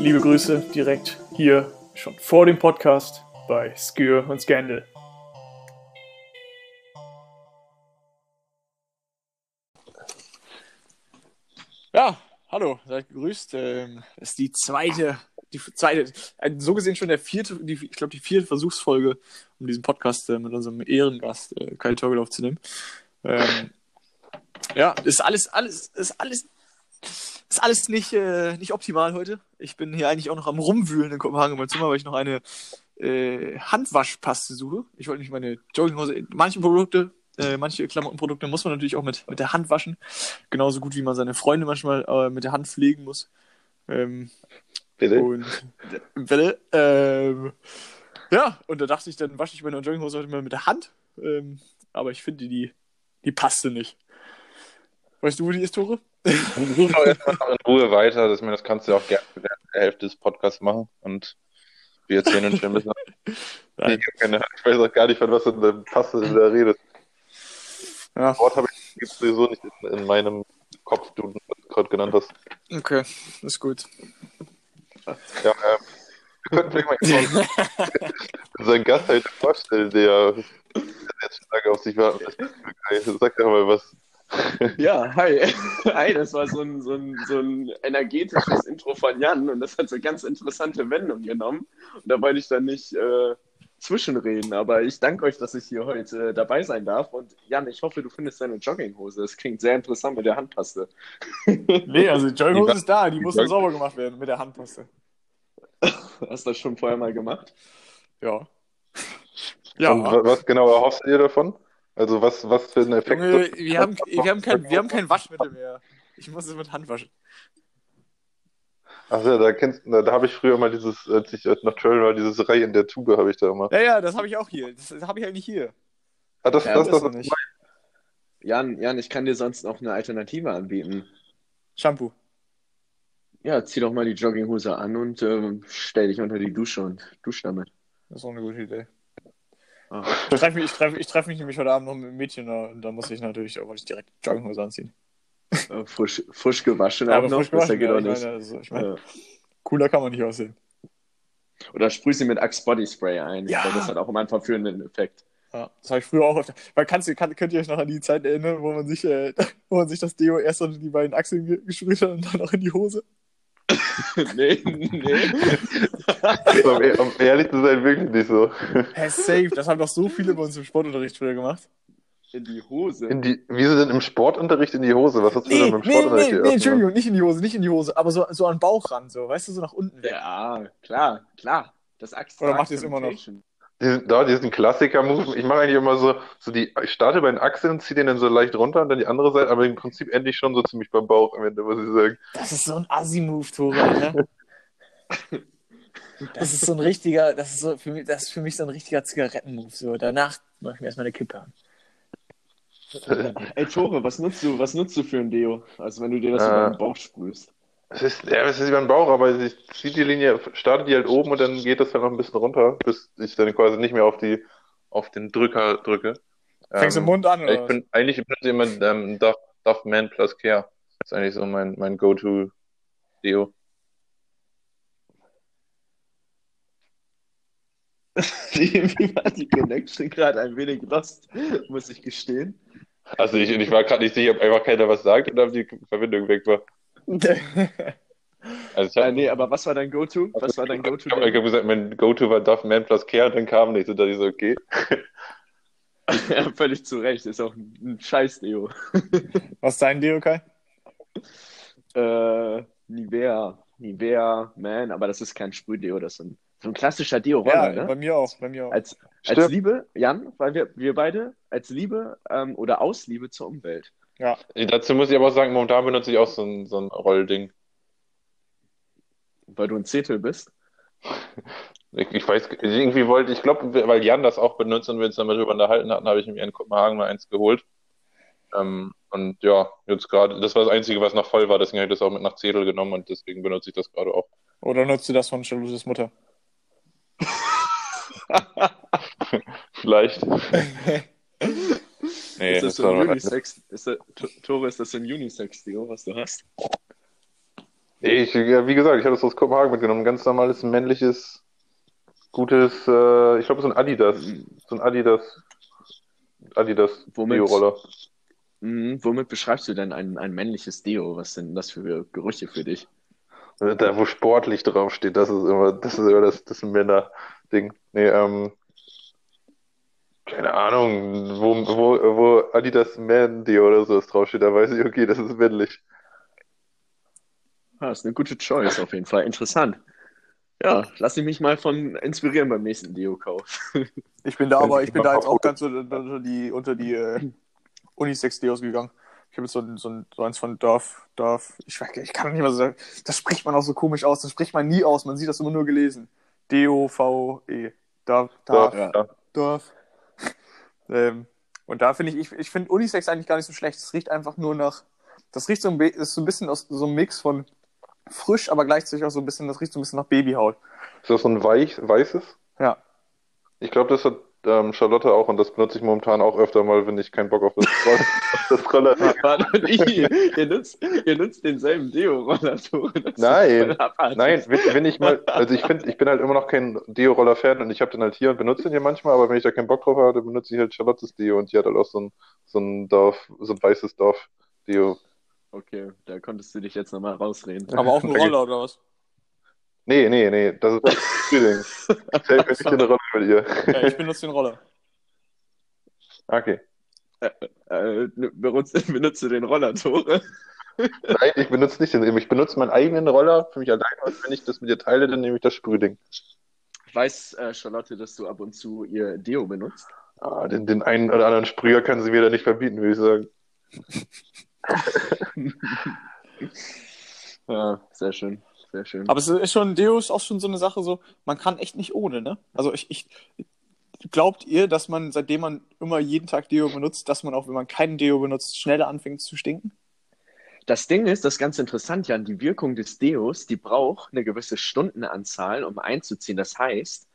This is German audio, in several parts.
Liebe Grüße direkt hier schon vor dem Podcast bei Skür und Scandal. Ja, hallo, seid gegrüßt. Ähm, das ist die zweite, die zweite, äh, so gesehen schon der vierte, die, ich glaube die vierte Versuchsfolge, um diesen Podcast äh, mit unserem Ehrengast äh, Kai Torgel aufzunehmen. Ähm, ja, ist alles, alles, ist alles, ist alles nicht, äh, nicht optimal heute. Ich bin hier eigentlich auch noch am Rumwühlen in Kopenhagen in meinem Zimmer, weil ich noch eine äh, Handwaschpaste suche. Ich wollte nicht meine Jogginghose, manche Produkte äh, manche Klamottenprodukte muss man natürlich auch mit, mit der Hand waschen. Genauso gut wie man seine Freunde manchmal äh, mit der Hand pflegen muss. Ähm, Bitte? Und, bitte. Ähm, ja, und da dachte ich, dann wasche ich meine Jogginghose heute mal mit der Hand. Ähm, aber ich finde, die, die passte nicht. Weißt du, wo die ist, Tore? Such doch erstmal noch in Ruhe weiter. Das, das kannst du auch gerne in der Hälfte des Podcasts machen. Und wir erzählen uns schon ein bisschen. Nein. Ich, ich weiß auch gar nicht, von was du in der Paste da redest. Ja, Das Wort habe ich gibt's sowieso nicht in, in meinem Kopf, du gerade genannt hast. okay, ist gut. Ja, ähm, wir könnten vielleicht mal unseren Gast heute vorstellen, der der jetzt schon lange auf sich warten lässt. Sag doch mal was. Ja, hi. Hi, das war so ein, so, ein, so ein energetisches Intro von Jan und das hat so ganz interessante Wendung genommen. Und da wollte ich dann nicht äh, zwischenreden, aber ich danke euch, dass ich hier heute äh, dabei sein darf. Und Jan, ich hoffe, du findest deine Jogginghose. Das klingt sehr interessant mit der Handpaste. Nee, also die Jogginghose Die- ist da, die muss die- nur sauber gemacht werden mit der Handpaste. Hast du das schon vorher mal gemacht? Ja. Ja. Und wa- was genau erhoffst du dir davon? Also was, was für einen Effekt? Junge, wir haben, wir, haben kein, wir haben kein Waschmittel mehr. Ich muss es mit Hand waschen. Ach ja, da kennst da, da habe ich früher mal dieses, als ich noch Trail war, dieses Reihe in der Tube habe ich da immer. Ja, ja, das habe ich auch hier. Das habe ich halt nicht hier. Ah, das, Ja, das, Das das, nicht. Jan, Jan, ich kann dir sonst noch eine Alternative anbieten. Shampoo. Ja, zieh doch mal die Jogginghose an und ähm, stell dich unter die Dusche und dusch damit. Das ist auch eine gute Idee. Ah. Ich treffe mich, ich treff, ich treff mich nämlich heute Abend noch mit einem Mädchen da, und da muss ich natürlich, ich direkt Jogginghose anziehen. Äh, frisch, frisch gewaschen auch noch, frisch besser gewaschen, geht ja, auch ich nicht. meine, also, ich meine, Ja. cooler kann man nicht aussehen. Oder sprüh sie mit Axe Body Spray ein. Ja. Weil das hat auch immer einen verführenden Effekt. Ja, das habe ich früher auch öfter. Weil kannst du, kann, könnt ihr euch noch an die Zeit erinnern, wo man sich, äh, wo man sich das Deo erst unter die beiden Achseln ge- gesprüht hat und dann auch in die Hose? nee, nee. um, um ehrlich zu sein, wirklich nicht so. Hä, safe. Das haben doch so viele bei uns im Sportunterricht früher gemacht. In die Hose. In die, wieso denn im Sportunterricht in die Hose? Was hast du Nee, denn beim nee, Sportunterricht nee, hier nee? Entschuldigung, nicht in die Hose, nicht in die Hose, aber so, so an den Bauchrand, so, weißt du, so nach unten weg. ja, klar, klar. Das Axe Oder macht ihr es immer noch? Diesen, da, diesen Klassiker-Move. Ich mache eigentlich immer so, so die, ich starte bei den Achseln, ziehe den dann so leicht runter und dann die andere Seite, aber im Prinzip endlich schon so ziemlich beim Bauch am Ende, muss ich sagen. Das ist so ein Assi-Move, Tore, Alter. Das ist so ein richtiger, das ist so für mich, das ist für mich so ein richtiger Zigaretten-Move. So, danach mache ich mir erstmal eine Kippe an. Ey, Tore, was nutzt du, was nutzt du für ein Deo? Also wenn du dir das Äh. über den Bauch sprühst. Es ist, ja, es ist über den Bauch, aber ich ziehe die Linie, starte die halt oben und dann geht das halt noch ein bisschen runter, bis ich dann quasi nicht mehr auf die, auf den Drücker drücke. Fängst du im Ähm, Mund an, oder? ich was? bin eigentlich benutze ich immer ähm, Duff, Duff Man Plus Care. Das ist eigentlich so mein, mein Go-To-Deo. Irgendwie war die Connection gerade ein wenig lost, muss ich gestehen. Also ich, ich war gerade nicht sicher, ob einfach keiner was sagt oder ob die Verbindung weg war. Also ich Äh, habe nee, aber was war dein Go-To? Was war dein Go-To? ich hab, ich hab gesagt, mein Go-To war Duff Man Plus Care und dann kam nichts und dann ist so, okay. Ja, völlig zu Recht. Ist auch ein, ein Scheiß-Deo. Was ist dein Deo, Kai? Äh, Nivea. Nivea, man, aber das ist kein Sprühdeo, das ist ein, so ein klassischer Deo-Roller, Ja, ne? bei mir auch, bei mir auch. Als, als. Liebe, Jan, weil wir, wir beide, als Liebe ähm, oder aus Liebe zur Umwelt. Ja, Dazu muss ich aber auch sagen, momentan benutze ich auch so ein, so ein Rollding. Weil du ein Zetel bist. Ich, ich weiß, irgendwie wollte, ich glaube, weil Jan das auch benutzt und wir uns darüber unterhalten hatten, habe ich mir in Kopenhagen mal eins geholt. Ähm, und ja, jetzt gerade, das war das Einzige, was noch voll war, deswegen habe ich das auch mit nach Zedel genommen und deswegen benutze ich das gerade auch. oder nutzt du das von Charlottes Mutter? Vielleicht. Nee, ist das so ein Unisex? Ist das, Tore, ist das so ein Unisex-Deo, was du hast? Ich, ja, wie gesagt, ich habe das aus Kopenhagen mitgenommen. Ein ganz normales männliches, gutes, äh, ich glaube, so ein Adidas. So ein Adidas, Adidas Womit? Bio-Roller. Mhm, womit beschreibst du denn ein, ein männliches Deo? Was sind das für Gerüche für dich? Da, wo sportlich draufsteht, das ist immer, das ist immer das, das Männer-Ding. Nee, ähm, keine Ahnung, wo, wo, wo Adidas Man Deo oder so draufsteht, da weiß ich, okay, das ist männlich. Ah, ist eine gute Choice auf jeden Fall. Interessant. Ja, lass ich mich mal von inspirieren beim nächsten Deo-Kauf. Ich bin da, aber ich bin da jetzt auch ganz unter, unter die, unter die äh, Unisex-Deos gegangen. Ich habe jetzt so, ein- so, ein, so eins von Dorf, Dorf, ich, ich kann nicht mal so sagen, das spricht man auch so komisch aus, das spricht man nie aus, man sieht das immer nur gelesen. D-O-V-E. Dorf, Dorf, ja. Dorf. ähm, und da finde ich, ich, ich finde Unisex eigentlich gar nicht so schlecht. Es riecht einfach nur nach, das riecht so ein, ist so ein bisschen aus so einem Mix von frisch, aber gleichzeitig auch so ein bisschen, das riecht so ein bisschen nach Babyhaut. Ist das so ein weich, weißes? Ja. Ich glaube, das hat ähm, Charlotte auch und das benutze ich momentan auch öfter mal, wenn ich keinen Bock auf das, Roll auf das Roller Warte, ihr, ihr, nutzt, ihr nutzt denselben Deo-Roller, Nein. Nein, wenn, wenn ich mal, also ich finde, ich bin halt immer noch kein Deo-Roller-Fan und ich habe den halt hier und benutze den hier manchmal, aber wenn ich da keinen Bock drauf habe, dann benutze ich halt Charlottes Deo und die hat halt auch so ein, so ein Dorf, so ein weißes Dorf-Deo. Okay, da konntest du dich jetzt nochmal rausreden. Aber auch ein Roller oder was? Nee, nee, nee, das ist das Frühling. Zählt mir nicht in eine Rolle mit ihr. Ja, ich benutze den Roller. Okay. Äh, benutzt, benutzt du den Roller, Tore? Nein, ich benutze nicht den, ich benutze meinen eigenen Roller für mich allein und wenn ich das mit ihr teile, dann nehme ich das Sprühding. Weiß äh, Charlotte, dass du ab und zu ihr Deo benutzt? Ah, den, den einen oder anderen Sprüher kann sie mir da nicht verbieten, würde ich sagen. Ja, sehr schön, sehr schön. Aber es ist schon, Deo ist auch schon so eine Sache, so, man kann echt nicht ohne, ne? Also ich, ich glaubt ihr, dass man, seitdem man immer jeden Tag Deo benutzt, dass man auch, wenn man keinen Deo benutzt, schneller anfängt zu stinken? Das Ding ist, das ist ganz interessant, Jan, die Wirkung des Deos, die braucht eine gewisse Stundenanzahl, um einzuziehen. Das heißt,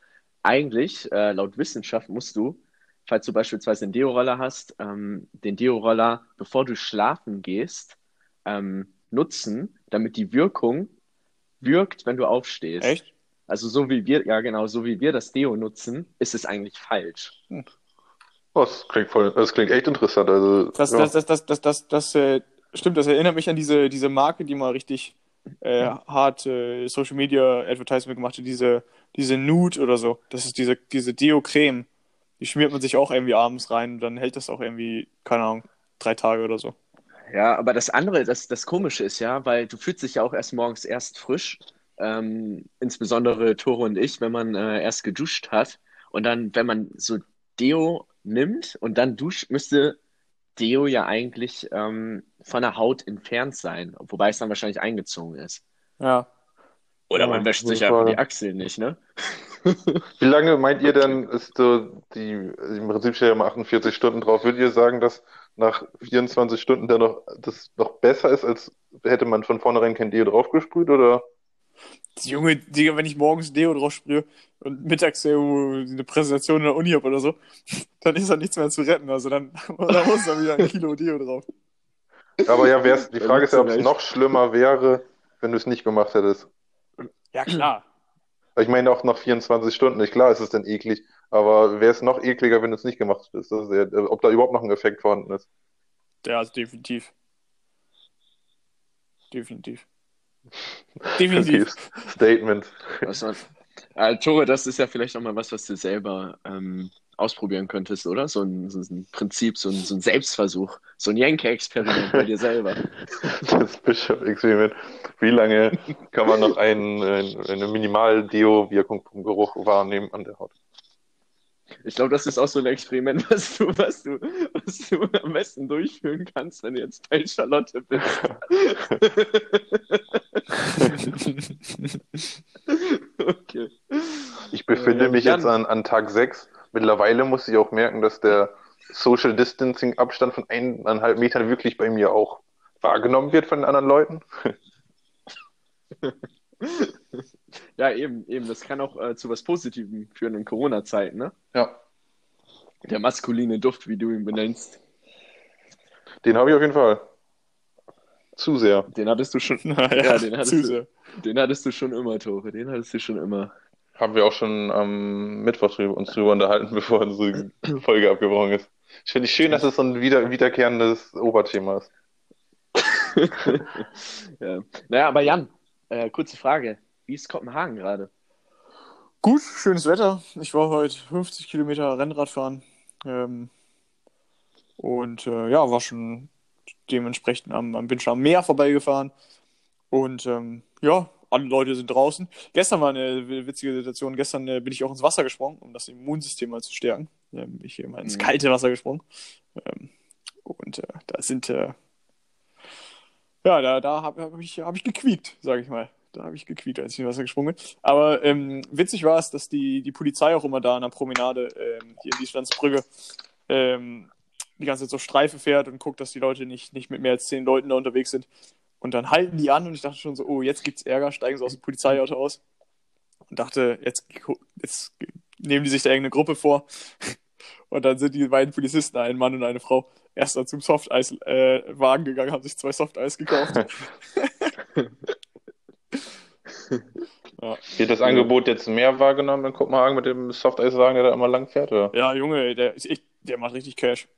eigentlich, äh, laut Wissenschaft musst du, falls du beispielsweise einen Deo-Roller hast, ähm, den Deo-Roller, bevor du schlafen gehst, ähm, nutzen, damit die Wirkung wirkt, wenn du aufstehst. Echt? Also so wie wir, ja genau, so wie wir das Deo nutzen, ist es eigentlich falsch. Oh, das klingt voll, das klingt echt interessant. Also, Das, ja. das, das, das, das, das, das, äh, stimmt, das erinnert mich an diese, diese Marke, die mal richtig äh, hart äh, Social Media Advertisement gemacht hat, diese, diese Nude oder so. Das ist diese, diese Deo-Creme. Die schmiert man sich auch irgendwie abends rein und dann hält das auch irgendwie, keine Ahnung, drei Tage oder so. Ja, aber das andere, das, das Komische ist ja, weil du fühlst dich ja auch erst morgens erst frisch, ähm, insbesondere Tore und ich, wenn man äh, erst geduscht hat und dann, wenn man so Deo nimmt und dann duscht, müsste Deo ja eigentlich ähm, von der Haut entfernt sein, wobei es dann wahrscheinlich eingezogen ist. Ja. Oder Ja, man wäscht sich einfach die Achseln nicht, ne? Wie lange meint ihr denn, ist so die, im Prinzip steht ja immer 48 Stunden drauf. Würdet ihr sagen, dass nach 24 Stunden dann noch, das noch besser ist, als hätte man von vornherein kein Deo draufgesprüht, oder? Die Junge, Digga, wenn ich morgens Deo drauf sprühe und mittags irgendwo eine Präsentation in der Uni habe oder so, dann ist da nichts mehr zu retten. Also dann, dann muss da wieder ein Kilo Deo drauf. Aber ja, wär's, die Frage ist ja, ob es noch schlimmer wäre, wenn du es nicht gemacht hättest. Ja, klar. Ich meine auch nach 24 Stunden, nicht klar ist es dann eklig, aber wäre es noch ekliger, wenn du es nicht gemacht hättest? Das ist ja, ob da überhaupt noch ein Effekt vorhanden ist. Ja, also definitiv. Definitiv. Definitiv. Okay, Statement. Was man, äh, Tore, das ist ja vielleicht auch mal was, was du selber ähm, ausprobieren könntest, oder? So ein, so ein Prinzip, so ein, so ein Selbstversuch, so ein Jenke-Experiment bei dir selber. Das Bishop-Experiment. Wie lange kann man noch ein, ein, eine Minimal-Deo-Wirkung vom Geruch wahrnehmen an der Haut? Ich glaube, das ist auch so ein Experiment, was du, was du, was du am besten durchführen kannst, wenn du jetzt bei Charlotte bist. okay. Ich befinde Äh, mich Jan. jetzt an, an Tag 6. Mittlerweile muss ich auch merken, dass der Social Distancing Abstand von eineinhalb Metern wirklich bei mir auch wahrgenommen wird von den anderen Leuten. Ja, eben, eben. Das kann auch äh, zu was Positivem führen in Corona-Zeiten, ne? Ja, Der maskuline Duft, wie du ihn benennst. den habe ich auf jeden Fall. Zu sehr. Den hattest du schon. Naja, Ja, den hattest zu du- sehr. Den hattest du schon immer, Tore. Den hattest du schon immer. Haben wir auch schon am Mittwoch drüber, uns drüber unterhalten, bevor unsere Folge abgebrochen ist. Ich finde es schön, dass es so ein wieder, wiederkehrendes Oberthema ist. Ja. Naja, aber Jan, äh, kurze Frage. Wie ist Kopenhagen gerade? Gut, schönes Wetter. Ich war heute 50 Kilometer Rennrad fahren. Ähm, und äh, ja, war schon dementsprechend am, am, bin schon am Meer vorbeigefahren. Und ähm, ja, alle Leute sind draußen. Gestern war eine witzige Situation. Gestern äh, bin ich auch ins Wasser gesprungen, um das Immunsystem mal zu stärken. Ähm, ich bin mal ins Mhm. kalte Wasser gesprungen. Ähm, und äh, da sind, äh, ja, da, da habe hab ich, hab ich gequiekt, sage ich mal. Da habe ich gequiekt, als ich ins Wasser gesprungen bin. Aber ähm, witzig war es, dass die, die Polizei auch immer da an der Promenade ähm, hier in die Stanzbrücke ähm, die ganze Zeit so Streife fährt und guckt, dass die Leute nicht, nicht mit mehr als zehn Leuten da unterwegs sind. Und dann halten die an und ich dachte schon so, oh, jetzt gibt's Ärger, steigen sie aus dem Polizeiauto aus. Und dachte, jetzt, jetzt nehmen die sich da irgendeine Gruppe vor. Und dann sind die beiden Polizisten, ein Mann und eine Frau, erst dann zum Softeis-Wagen gegangen, haben sich zwei Softeis gekauft. Wird das Angebot jetzt mehr wahrgenommen in Kopenhagen mit dem Softeiswagen, der da immer lang fährt? Oder? ja, Junge, der, ist echt, der macht richtig Cash.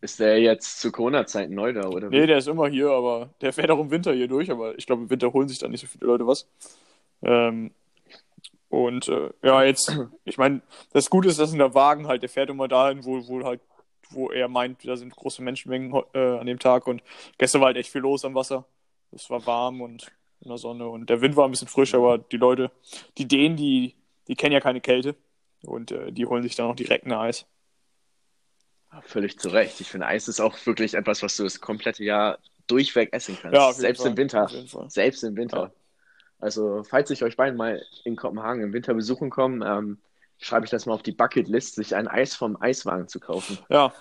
Ist der jetzt zu Corona-Zeiten neu da, oder? Nee, der ist immer hier, aber der fährt auch im Winter hier durch, aber ich glaube, im Winter holen sich da nicht so viele Leute was. Ähm, und äh, ja, jetzt, ich meine, das Gute ist, dass in der Wagen halt, der fährt immer dahin, wo, wo halt, wo er meint, da sind große Menschenmengen äh, an dem Tag und gestern war halt echt viel los am Wasser. Es war warm und in der Sonne und der Wind war ein bisschen frisch, aber die Leute, die Dänen, die, die kennen ja keine Kälte und äh, die holen sich dann noch direkt ein Eis. Völlig zu Recht. Ich finde, Eis ist auch wirklich etwas, was du das komplette Jahr durchweg essen kannst. Ja, Selbst Fall, im Winter. Selbst im Winter. Ja. Also, falls ich euch beiden mal in Kopenhagen im Winter besuchen komme, ähm, schreibe ich das mal auf die Bucketlist, sich ein Eis vom Eiswagen zu kaufen. Ja.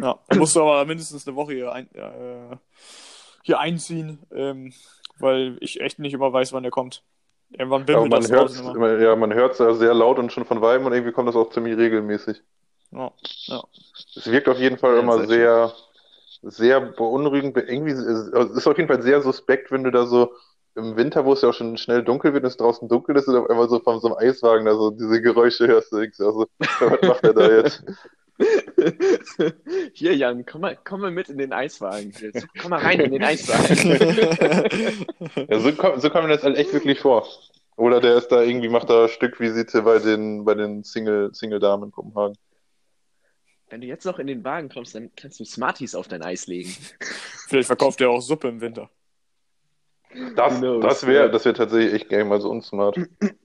Ja. Da musst du aber mindestens eine Woche hier, ein, äh, hier einziehen, ähm, weil ich echt nicht immer weiß, wann der kommt. Irgendwann bimmelt man das hört draußen immer. ja, man hört es sehr laut und schon von Weitem und irgendwie kommt das auch ziemlich regelmäßig. Ja. Es wirkt auf jeden Fall Ja, immer sehr sehr, sehr beunruhigend. Irgendwie ist es ist auf jeden Fall sehr suspekt, wenn du da so im Winter, wo es ja auch schon schnell dunkel wird und es draußen dunkel ist, und auf einmal so von so einem Eiswagen da so diese Geräusche hörst. Du denkst, also, was macht er da jetzt? Hier, Jan, komm mal, komm mal mit in den Eiswagen. Jetzt, komm mal rein in den Eiswagen. Ja, so, kommt, so kommt mir das halt echt wirklich vor. Oder der ist da irgendwie, macht da Stückvisite bei den, bei den Single, Single-Damen in Kopenhagen. Wenn du jetzt noch in den Wagen kommst, dann kannst du Smarties auf dein Eis legen. Vielleicht verkauft er auch Suppe im Winter. Das, das wäre das wär tatsächlich echt geil, mal so unsmart.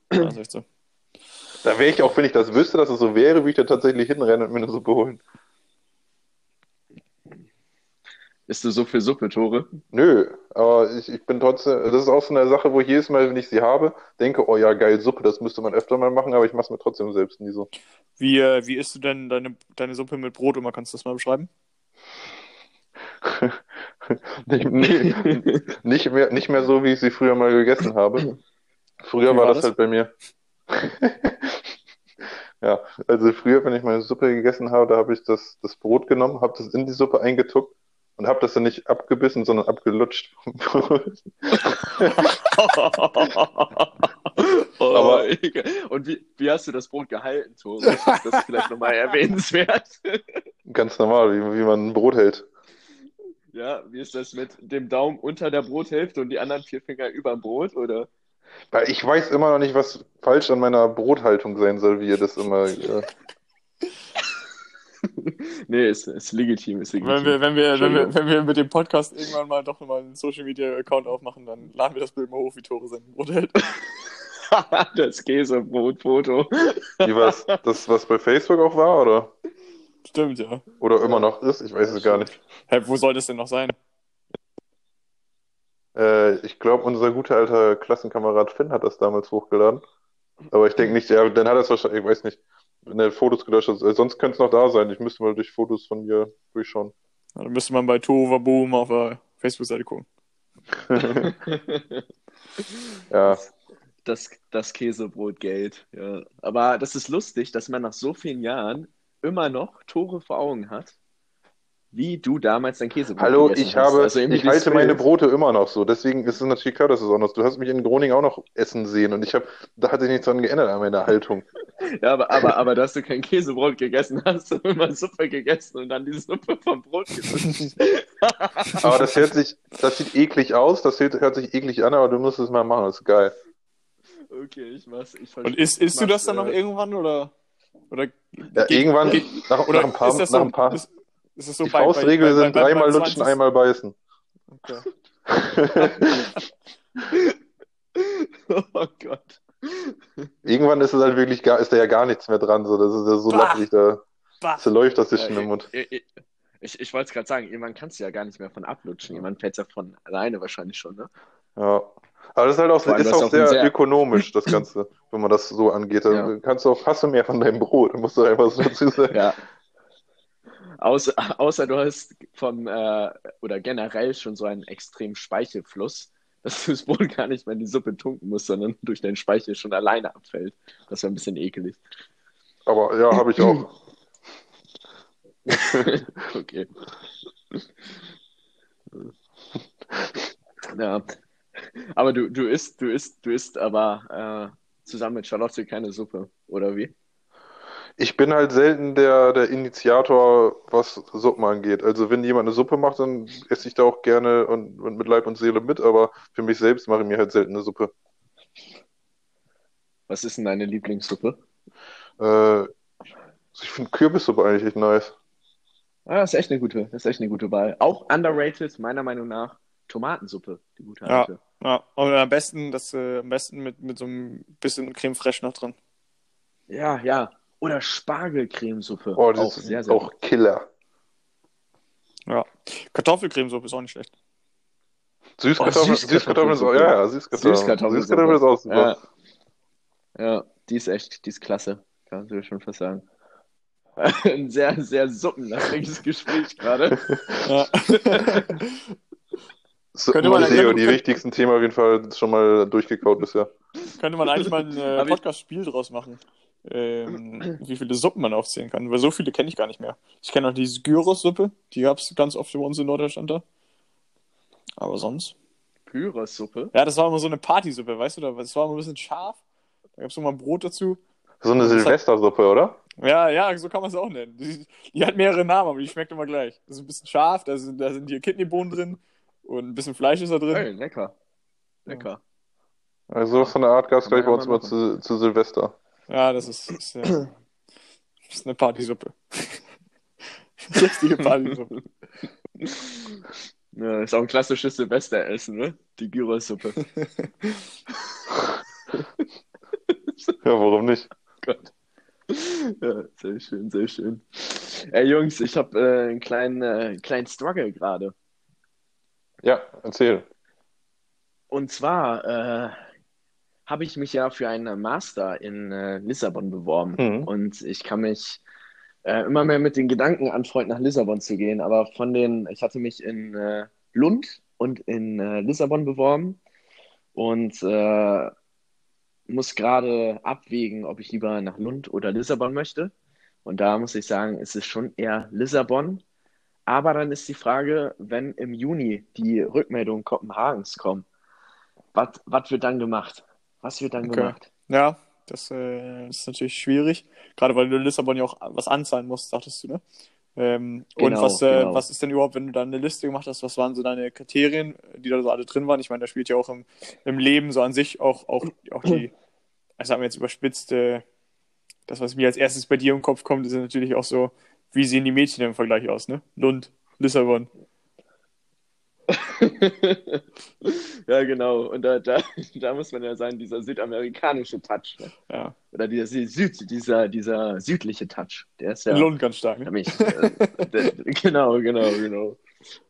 Das ist echt so. Da wäre ich auch, wenn ich das wüsste, dass es so wäre, würde ich da tatsächlich hinrennen und mir eine Suppe holen. Bist du so für Suppe, Tore? Nö, aber ich, ich bin trotzdem, das ist auch so eine Sache, wo ich jedes Mal, wenn ich sie habe, denke, oh ja, geil, Suppe, das müsste man öfter mal machen, aber ich mache es mir trotzdem selbst nie so. Wie, äh, wie isst du denn deine, deine Suppe mit Brot immer? Kannst du das mal beschreiben? nicht, nicht, nicht mehr, nicht mehr so, wie ich sie früher mal gegessen habe. Früher war war das das? halt bei mir. Ja, also früher, wenn ich meine Suppe gegessen habe, da habe ich das, das Brot genommen, habe das in die Suppe eingetuckt und habe das dann nicht abgebissen, sondern abgelutscht. Oh, Aber-. Und wie, wie hast du das Brot gehalten, Tore? Das ist vielleicht nochmal erwähnenswert. Ganz normal, wie, wie man ein Brot hält. Ja, wie ist das mit dem Daumen unter der Brothälfte und die anderen vier Finger über dem Brot, oder? Weil ich weiß immer noch nicht, was falsch an meiner Brothaltung sein soll, wie ihr das immer. Äh, Nee, ist, ist legitim, ist legitim. Wenn wir, wenn, wir, wenn, wir, wenn wir mit dem Podcast irgendwann mal doch mal einen Social Media Account aufmachen, dann laden wir das Bild mal hoch, wie Tore sein Brot hält. das Käsebrotfoto. wie war's? Das, was bei Facebook auch war, oder? Stimmt, ja. Oder immer noch ist? Ich weiß es gar nicht. Hä, wo soll das denn noch sein? Äh, ich glaube, unser guter alter Klassenkamerad Finn hat das damals hochgeladen. Aber ich denke nicht, ja, dann hat er es wahrscheinlich, ich weiß nicht, wenn er Fotos gelöscht hat. Äh, Sonst könnte es noch da sein. Ich müsste mal durch Fotos von mir durchschauen. Ja, dann müsste man bei Tova Boom auf der Facebook-Seite gucken. Ja, Das, das Käsebrotgeld, ja. Aber das ist lustig, dass man nach so vielen Jahren immer noch Tore vor Augen hat, wie du damals dein Käsebrot hallo, gegessen ich hast. habe, Also ich halte meine. Brote immer noch so. Deswegen ist es natürlich klar, dass es anders. Du hast mich in Groningen auch noch essen sehen und ich habe, da hat sich nichts dran geändert an meiner Haltung. Ja, aber, aber, aber dass du kein Käsebrot gegessen hast, sondern immer Suppe gegessen und dann die Suppe vom Brot gelutscht. Aber das hört sich, das sieht eklig aus, das hört, hört sich eklig an, aber du musst es mal machen, das ist geil. Okay, ich mach's. Ich Und isst, isst du das dann noch äh, irgendwann oder? Oder, Ja, Geht- irgendwann, geht- nach, oder nach ein paar, ist das nach so, ein paar, ist, ist das so die bei, Faustregel bei, bei, sind dreimal lutschen, 20? einmal beißen. Okay. Oh Gott. Irgendwann ist es halt wirklich gar, ist da ja gar nichts mehr dran, so, das ist ja so lapprig, da, Bah. so läuft das sich Ja, schon im Mund. Ich, ich, ich, wollte es gerade sagen, jemand kannst du ja gar nicht mehr von ablutschen. Jemand fällt ja von alleine wahrscheinlich schon, ne? Ja. Aber das ist halt auch, allem, ist auch sehr, sehr- ökonomisch, das Ganze, wenn man das so angeht. Da Ja. kannst du auch, hast du mehr von deinem Brot, musst du einfach so dazu sagen. Ja. Außer, außer du hast vom, äh, oder generell schon so einen extremen Speichelfluss, dass du das Brot gar nicht mehr in die Suppe tunken musst, sondern durch deinen Speichel schon alleine abfällt. Das wäre ein bisschen ekelig. Aber ja, habe ich auch. Okay. Ja. Aber du, du isst, du isst, du isst aber äh, zusammen mit Charlotte keine Suppe, oder wie? Ich bin halt selten der, der Initiator, was Suppen angeht. Also wenn jemand eine Suppe macht, dann esse ich da auch gerne und, und mit Leib und Seele mit, aber für mich selbst mache ich mir halt selten eine Suppe. Was ist denn deine Lieblingssuppe? Äh, ich finde Kürbissuppe eigentlich echt nice. Ah, das ist echt eine gute, das ist echt eine gute Wahl. Auch underrated, meiner Meinung nach, Tomatensuppe, die gute Ja. alte. Ja, und am besten, das, äh, am besten mit, mit so einem bisschen Creme fraiche noch drin. Ja, ja. Oder Spargelcremesuppe. Oh, auch das ist sehr, sehr auch Killer. Ja. Kartoffelcremesuppe ist auch nicht schlecht. Süßkartoffeln, Oh, Süßkartoffeln ist auch, ja, ja, Süßkartoffeln. Süßkartoffeln- Süßkartoffeln ist auch super. Ja. ja, die ist echt, die ist klasse, kann man schon fast sagen. Ein sehr, sehr suppenlastiges Gespräch gerade. Ja. So, Könnte man- Leo, könnte- die wichtigsten Themen auf jeden Fall schon mal durchgekaut bisher. Könnte man eigentlich mal ein äh, Podcast-Spiel draus machen. Ähm, wie viele Suppen man aufzählen kann. Weil so viele kenne ich gar nicht mehr. Ich kenne noch diese Gyros-Suppe. Die gab es ganz oft bei uns in Norddeutschland da. Aber sonst. Gyros-Suppe. Ja, das war immer so eine Partysuppe, weißt du? Das war immer ein bisschen scharf. Da gab es immer Brot dazu. So eine Silvestersuppe, oder? Ja, ja, so kann man es auch nennen. Die, die hat mehrere Namen, aber die schmeckt immer gleich. Das ist ein bisschen scharf, da sind, da sind hier Kidneybohnen drin und ein bisschen Fleisch ist da drin. Hey, lecker. Lecker. Also sowas von der Art gab es gleich bei ja uns mal immer zu, zu Silvester. Ja, das ist, ist, das ist eine Partysuppe. Richtige Partysuppe. Ja, ist auch ein klassisches Silvesteressen, ne? Die Gyros-Suppe. Ja, warum nicht? Gott. Ja, sehr schön, sehr schön. Ey, Jungs, ich habe äh, einen kleinen, äh, kleinen Struggle gerade. Ja, erzähl. Und zwar äh, habe ich mich ja für einen Master in äh, Lissabon beworben. Mhm. Und ich kann mich äh, immer mehr mit den Gedanken anfreunden, nach Lissabon zu gehen. Aber von den, ich hatte mich in äh, Lund und in äh, Lissabon beworben und äh, muss gerade abwägen, ob ich lieber nach Lund oder Lissabon möchte. Und da muss ich sagen, es ist schon eher Lissabon. Aber dann ist die Frage, wenn im Juni die Rückmeldungen Kopenhagens kommen, was wird dann gemacht? Was wird dann Okay. gemacht? Ja, das äh, ist natürlich schwierig. Gerade weil du in Lissabon ja auch was anzahlen musst, sagtest du, ne? Ähm, und Genau, was, äh, genau. was ist denn überhaupt, wenn du da eine Liste gemacht hast, was waren so deine Kriterien, die da so alle drin waren? Ich meine, da spielt ja auch im, im Leben so an sich auch, auch, auch die, ich sag mal jetzt überspitzt, äh, das, was mir als erstes bei dir im Kopf kommt, ist natürlich auch so, wie sehen die Mädchen im Vergleich aus, ne? Lund, Lissabon. ja, genau. Und da, da, da muss man ja sagen, dieser südamerikanische Touch. Ne? Ja. Oder dieser, Süd, dieser, dieser südliche Touch. Der ist ja. Lund ganz stark, ne? Mich, äh, der, genau, genau, genau.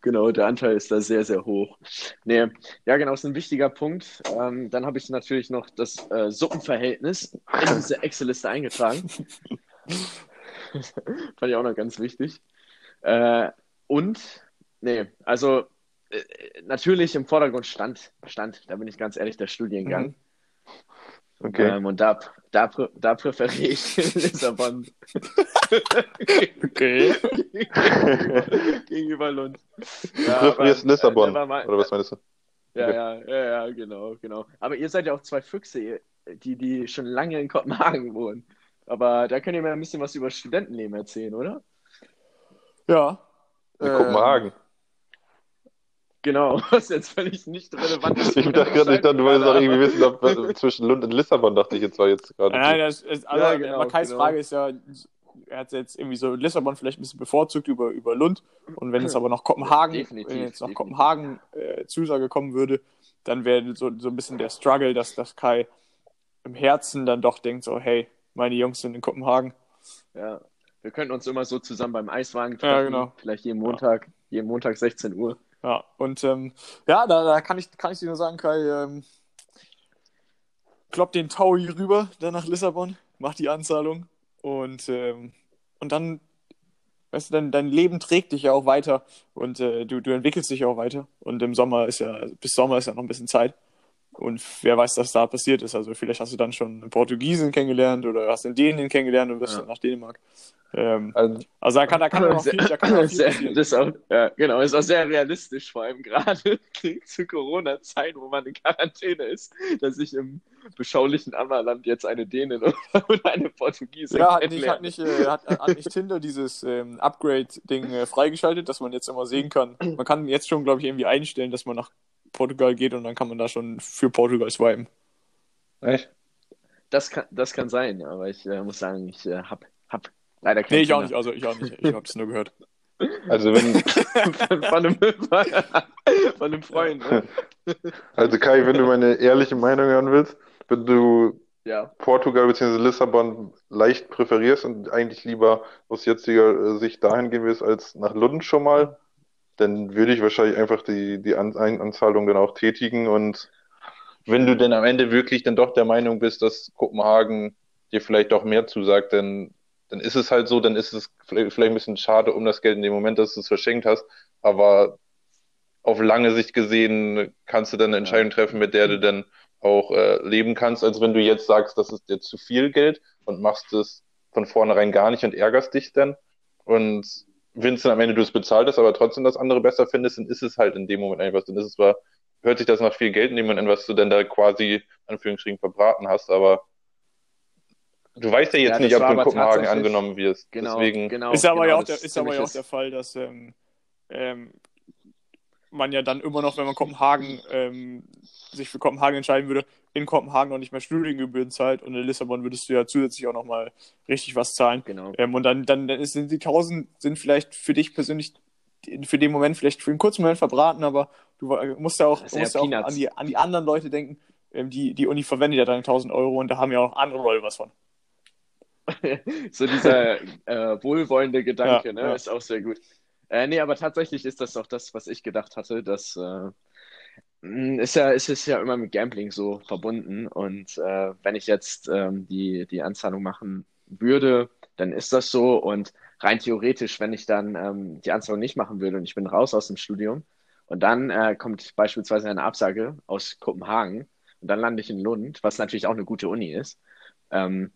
Genau, der Anteil ist da sehr, sehr hoch. Nee, ja, genau, ist ein wichtiger Punkt. Ähm, dann habe ich natürlich noch das äh, Suppenverhältnis in diese Excel-Liste eingetragen. Fand ich auch noch ganz wichtig. Äh, und, nee, also äh, natürlich im Vordergrund stand, stand, da bin ich ganz ehrlich, der Studiengang. Mhm. Okay. Ähm, und da, da, da präferiere ich Lissabon Okay. gegenüber Lund. Du präferierst aber, äh, Lissabon, never mind. oder was meinst du? Ja, Okay. ja, ja, ja, genau, genau. Aber ihr seid ja auch zwei Füchse, die, die schon lange in Kopenhagen wohnen. Aber da könnt ihr mir ein bisschen was über Studentenleben erzählen, oder? Ja. In Ähm, Kopenhagen. Genau, was jetzt völlig nicht relevant ist. Ich dachte gerade, ich dachte, du wolltest auch irgendwie wissen, ob zwischen Lund und Lissabon, dachte ich jetzt war jetzt gerade. Nein, das ist, also Ja, genau, Makais genau. Frage ist ja, er hat jetzt irgendwie so Lissabon vielleicht ein bisschen bevorzugt über, über Lund. Und wenn es aber noch Kopenhagen, Definitiv, wenn jetzt noch definitiv. Kopenhagen äh, Zusage kommen würde, dann wäre so, so ein bisschen der Struggle, dass, dass Kai im Herzen dann doch denkt, so, hey, meine Jungs sind in Kopenhagen. Ja, wir könnten uns immer so zusammen beim Eiswagen treffen. Ja, genau. Vielleicht jeden Montag, jeden Montag 16 Uhr. Ja, und ähm, ja, da, da kann ich, kann ich dir nur sagen, Kai, ähm, klopp den Taui rüber, dann nach Lissabon, mach die Anzahlung und, ähm, und dann, weißt du, dein, dein Leben trägt dich ja auch weiter und äh, du, du entwickelst dich auch weiter. Und im Sommer ist ja, bis Sommer ist ja noch ein bisschen Zeit. Und wer weiß, was da passiert ist. Also vielleicht hast du dann schon einen Portugiesen kennengelernt oder hast einen Dänen kennengelernt und bist Ja. dann nach Dänemark. Ähm, Also, also da kann, da kann ja noch viel, da kann viel Sehr, passieren. das ist auch, ja, genau, ist auch sehr realistisch, vor allem gerade zu Corona-Zeiten, wo man in Quarantäne ist, dass ich im beschaulichen Ammerland jetzt eine Dänin oder eine Portugiesin Ja, hat nicht, kennenlerne. hat nicht, äh, hat, hat nicht Tinder dieses ähm, Upgrade-Ding äh, freigeschaltet, dass man jetzt immer sehen kann. Man kann jetzt schon, glaube ich, irgendwie einstellen, dass man nach Portugal geht und dann kann man da schon für Portugal swipen. echt? Das kann, das kann sein, aber ich äh, muss sagen, ich äh, hab, hab leider kein Nee, ich auch nicht, also ich auch nicht. Ich habe es nur gehört. Also wenn, von, von, einem, von einem Freund, ne? also Kai, wenn du meine ehrliche Meinung hören willst, wenn du Ja. Portugal bzw. Lissabon leicht präferierst und eigentlich lieber aus jetziger äh, Sicht dahin gehen willst als nach Lund schon mal, dann würde ich wahrscheinlich einfach die, die An Anzahlung dann auch tätigen und wenn du denn am Ende wirklich dann doch der Meinung bist, dass Kopenhagen dir vielleicht doch mehr zusagt, dann, dann ist es halt so, dann ist es vielleicht, vielleicht ein bisschen schade um das Geld in dem Moment, dass du es verschenkt hast, aber auf lange Sicht gesehen kannst du dann eine Entscheidung treffen, mit der du dann auch äh, leben kannst, als wenn du jetzt sagst, das ist dir zu viel Geld und machst es von vornherein gar nicht und ärgerst dich dann. Und wenn es dann am Ende du es bezahlt hast, aber trotzdem das andere besser findest, dann ist es halt in dem Moment einfach, dann ist es zwar, hört sich das nach viel Geld in dem Moment an, was du dann da quasi, Anführungsstrichen, verbraten hast, aber du weißt ja jetzt Ja, nicht, ob du in Kopenhagen angenommen wirst. Genau, Deswegen, genau. ist aber genau, ja auch der, ist aber ja auch der Fall, dass ähm, ähm, man ja dann immer noch, wenn man Kopenhagen ähm, sich für Kopenhagen entscheiden würde, in Kopenhagen noch nicht mehr Studiengebühren zahlt und in Lissabon würdest du ja zusätzlich auch noch mal richtig was zahlen. Genau. Ähm, und dann, dann, dann sind die 1000 sind vielleicht für dich persönlich für den Moment vielleicht für einen kurzen Moment verbraten, aber du musst ja auch, musst ja auch an, die, an die anderen Leute denken. Ähm, die, die Uni verwendet ja deine 1000 Euro und da haben ja auch andere Leute was von. so dieser äh, wohlwollende Gedanke, Ja, ne? ja. Ist auch sehr gut. Äh, nee, aber tatsächlich ist das auch das, was ich gedacht hatte, dass äh, ist ja, ist es ja immer mit Gambling so verbunden. Und äh, wenn ich jetzt ähm, die, die Anzahlung machen würde, dann ist das so. Und rein theoretisch, wenn ich dann ähm, die Anzahlung nicht machen würde und ich bin raus aus dem Studium und dann äh, kommt beispielsweise eine Absage aus Kopenhagen und dann lande ich in Lund, was natürlich auch eine gute Uni ist. Ähm,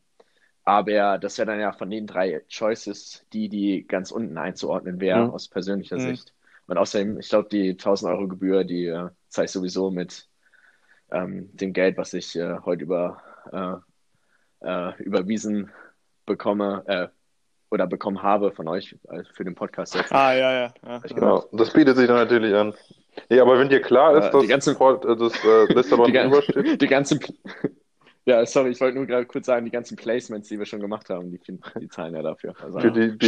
aber das wäre dann ja von den drei Choices die, die ganz unten einzuordnen wäre, Mhm. aus persönlicher Mhm. Sicht. Und außerdem, ich glaube, die 1000 Euro Gebühr, die äh, zahle ich sowieso mit ähm, dem Geld, was ich äh, heute über, äh, äh, überwiesen bekomme äh, oder bekommen habe von euch äh, für den Podcast jetzt. Ah, ja, ja. ja, Ich ja. genau, das bietet sich dann natürlich an. Nee, aber wenn dir klar ist, Äh, dass die ganzen- Port, das äh, Lissabon Die, gan- übersteht, die ganzen, ja, sorry, ich wollte nur gerade kurz sagen, die ganzen Placements, die wir schon gemacht haben, die, die zahlen ja dafür. Also, für die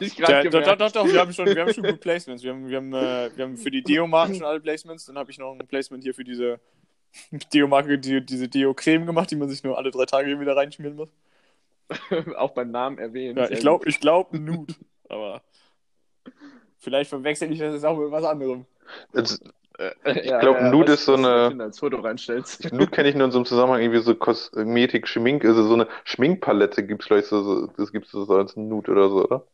ich Ja, gerade doch, doch, gemerkt. doch, doch, wir haben schon, wir haben schon gut Placements. Wir haben, wir haben, äh, wir haben für die Deo-Marken schon alle Placements. Dann habe ich noch ein Placement hier für diese Deo-Marke, die, diese Deo-Creme gemacht, die man sich nur alle drei Tage wieder reinschmieren muss. Auch beim Namen erwähnt. Ja, ich glaube, ich glaube Nude, aber vielleicht verwechsel ich das jetzt auch mit was anderem. Jetzt, Äh, ich glaub, Nude was- ist so eine- als Foto reinstellst. Nude kenne ich nur in so einem Zusammenhang irgendwie so Kosmetik, Schmink, also so eine Schminkpalette gibt's vielleicht so, so das gibt's so als Nude oder so, oder?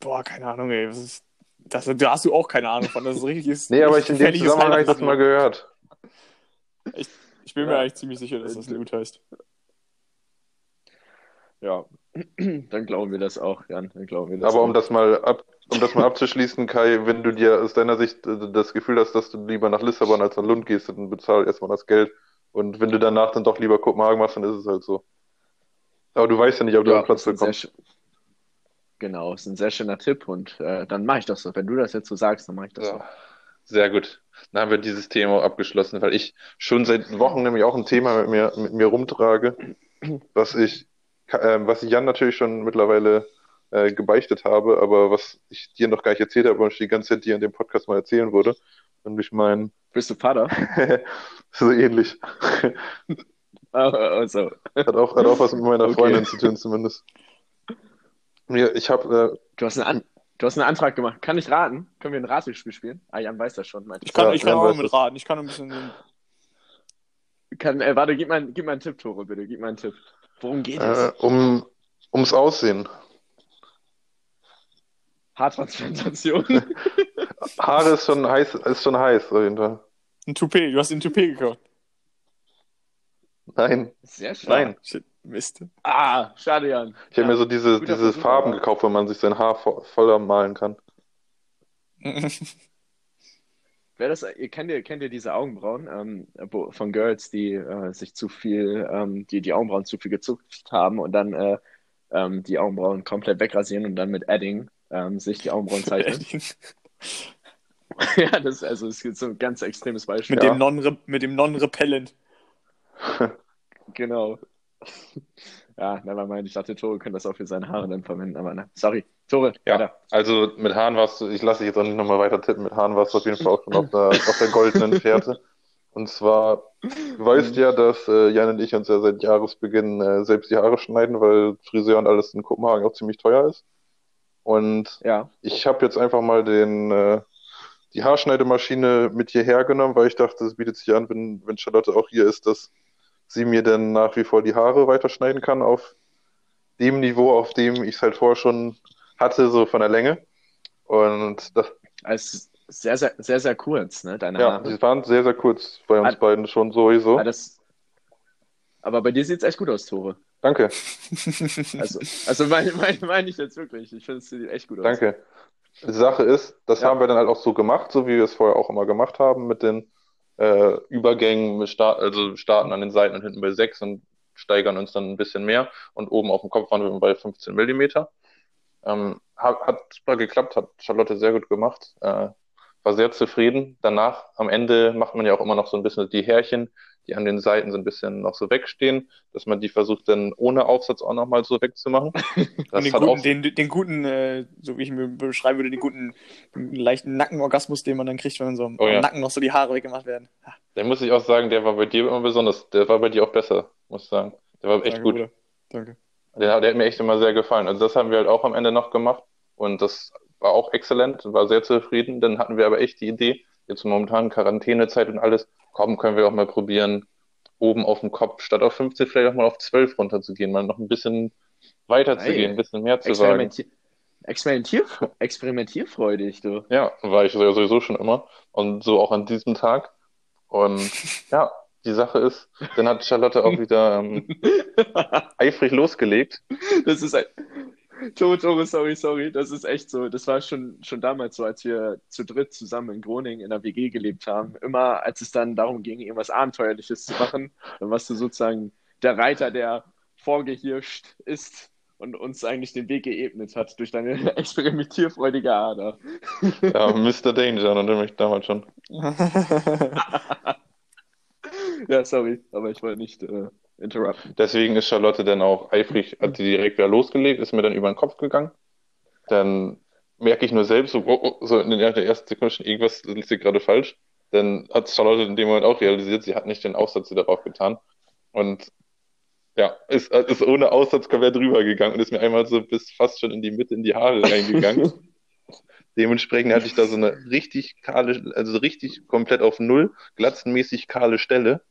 Boah, keine Ahnung, ey. Was ist, Das, da hast du auch keine Ahnung von. Das ist richtig. Nee, aber ich in dem Zusammenhang habe ich das mal gehört. Ich bin mir Ja. eigentlich ziemlich sicher, dass das Loot heißt. Ja, dann glauben wir das auch, Jan. Dann glauben wir das Aber um auch. das mal ab, um das mal abzuschließen, Kai, wenn du dir aus deiner Sicht äh, das Gefühl hast, dass du lieber nach Lissabon als nach Lund gehst, dann bezahl erstmal das Geld. Und wenn du danach dann doch lieber Kopenhagen machst, dann ist es halt so. Aber du weißt ja nicht, ob du Ja, einen Platz ist ein sehr bekommst. Genau, ist ein sehr schöner Tipp und äh, dann mache ich das so. Wenn du das jetzt so sagst, dann mache ich das so. Ja, sehr gut. Dann haben wir dieses Thema abgeschlossen, weil ich schon seit Wochen nämlich auch ein Thema mit mir, mit mir rumtrage, was ich, äh, was ich Jan natürlich schon mittlerweile äh, gebeichtet habe, aber was ich dir noch gar nicht erzählt habe und ich die ganze Zeit dir in dem Podcast mal erzählen würde. Nämlich mein, Bist du Vater? so ähnlich. also, Hat auch, hat auch was mit meiner Okay. Freundin zu tun, zumindest. Mir, ich habe, du hast, einen An du hast einen Antrag gemacht. Kann ich raten? Können wir ein Ratespiel spielen? Ah, Jan weiß das schon. meinte Ich kann, Ja, ich kann Jan auch mit es. raten. Ich kann ein bisschen. Kann, äh, warte, gib mal, gib mal einen Tipp, Tore, bitte. Gib mal einen Tipp. Worum geht äh, es? um, ums Aussehen. Haartransplantation. Haare ist schon heiß, ist schon heiß, auf jeden Fall. Ein Toupet. Du hast ein Toupet gekauft. Nein, Sehr schön. nein. Shit, Mist. Ah, schade, Jan. Ich habe Ja. mir so diese, Guter diese Versuch, Farben aber- gekauft, wo man sich sein Haar vo voller malen kann. Wer das, ihr kennt ihr, kennt ihr diese Augenbrauen ähm, von Girls, die äh, sich zu viel, ähm, die die Augenbrauen zu viel gezuckt haben und dann äh, ähm, die Augenbrauen komplett wegrasieren und dann mit Adding ähm, sich die Augenbrauen zeichnen. ja, das also es gibt so ein ganz extremes Beispiel. mit, Ja. dem non mit dem Non-Repellent. Genau. ja, never mind. Ich dachte, Tore könnte das auch für seine Haare dann verwenden, aber ne. Sorry. Tore, Ja. weiter. Also mit Haaren warst du, ich lasse dich jetzt auch nicht nochmal weiter tippen, mit Haaren warst du auf jeden Fall auch schon auf der, auf der goldenen Fährte. Und zwar, du weißt ja, dass äh, Jan und ich uns ja seit Jahresbeginn äh, selbst die Haare schneiden, weil Friseur und alles in Kopenhagen auch ziemlich teuer ist. Und Ja. ich habe jetzt einfach mal den, äh, die Haarschneidemaschine mit hierher genommen, weil ich dachte, es bietet sich an, wenn, wenn Charlotte auch hier ist, dass sie mir dann nach wie vor die Haare weiterschneiden kann auf dem Niveau, auf dem ich es halt vorher schon hatte, so von der Länge. Und das, Also sehr, sehr, sehr, sehr kurz, ne? Deine ja, Haare. die waren sehr, sehr kurz bei uns Ah. beiden schon sowieso. Ah, das, aber bei dir sieht es echt gut aus, Tore. Danke, Also, also meine mein, mein ich jetzt wirklich. Ich finde, es sieht echt gut aus. danke. Die Sache ist, das Ja. haben wir dann halt auch so gemacht, so wie wir es vorher auch immer gemacht haben, mit den äh, Übergängen, mit Start, also starten an den Seiten und hinten bei 6 und steigern uns dann ein bisschen mehr. Und oben auf dem Kopf waren wir bei 15 Millimeter. Ähm, hat, hat super geklappt, hat Charlotte sehr gut gemacht. Äh, war sehr zufrieden. Danach, am Ende, macht man ja auch immer noch so ein bisschen die Härchen, die an den Seiten so ein bisschen noch so wegstehen, dass man die versucht dann ohne Aufsatz auch nochmal so wegzumachen. Und Das den hat guten, auch, den, den guten, äh, so wie ich mir beschreiben würde, den guten, den leichten Nackenorgasmus, den man dann kriegt, wenn man so am Oh ja. Nacken noch so die Haare weggemacht werden. Ha, der muss ich auch sagen, der war bei dir immer besonders, der war bei dir auch besser, muss ich sagen. Der war echt danke, gut. Bruder. Danke. Der, hat- der hat mir echt immer sehr gefallen. Also das haben wir halt auch am Ende noch gemacht und das war auch exzellent, war sehr zufrieden. Dann hatten wir aber echt die Idee, jetzt momentan Quarantänezeit und alles, komm, können wir auch mal probieren, oben auf dem Kopf statt auf 15 vielleicht auch mal auf 12 runterzugehen, mal noch ein bisschen weiter zu gehen, ein bisschen mehr zu wagen. Experimentier Experimentier experimentierfreudig, du. Ja, war ich sowieso schon immer und so auch an diesem Tag. Und ja, die Sache ist, dann hat Charlotte auch wieder ähm, eifrig losgelegt. Das ist ein. Tore, sorry, sorry. Das ist echt so. Das war schon, schon damals so, als wir zu dritt zusammen in Groningen in der WG gelebt haben. Immer, als es dann darum ging, irgendwas Abenteuerliches zu machen, dann warst du sozusagen der Reiter, der vorgehirscht ist und uns eigentlich den Weg geebnet hat durch deine experimentierfreudige Ader. Ja, Mr. Danger, nannte mich damals schon. Ja, sorry, aber ich wollte nicht äh, interrupten. Deswegen ist Charlotte dann auch eifrig, hat sie direkt wieder losgelegt, ist mir dann über den Kopf gegangen. Dann merke ich nur selbst, so, oh, oh, so in der ersten Sekunde schon, irgendwas ist hier gerade falsch. Dann hat Charlotte in dem Moment auch realisiert, sie hat nicht den Aufsatz drauf getan. Und ja, ist, ist ohne Aussatz komplett drüber gegangen und ist mir einmal so bis fast schon in die Mitte in die Haare reingegangen. Dementsprechend hatte ich da so eine richtig kahle, also richtig komplett auf Null, glatzenmäßig kahle Stelle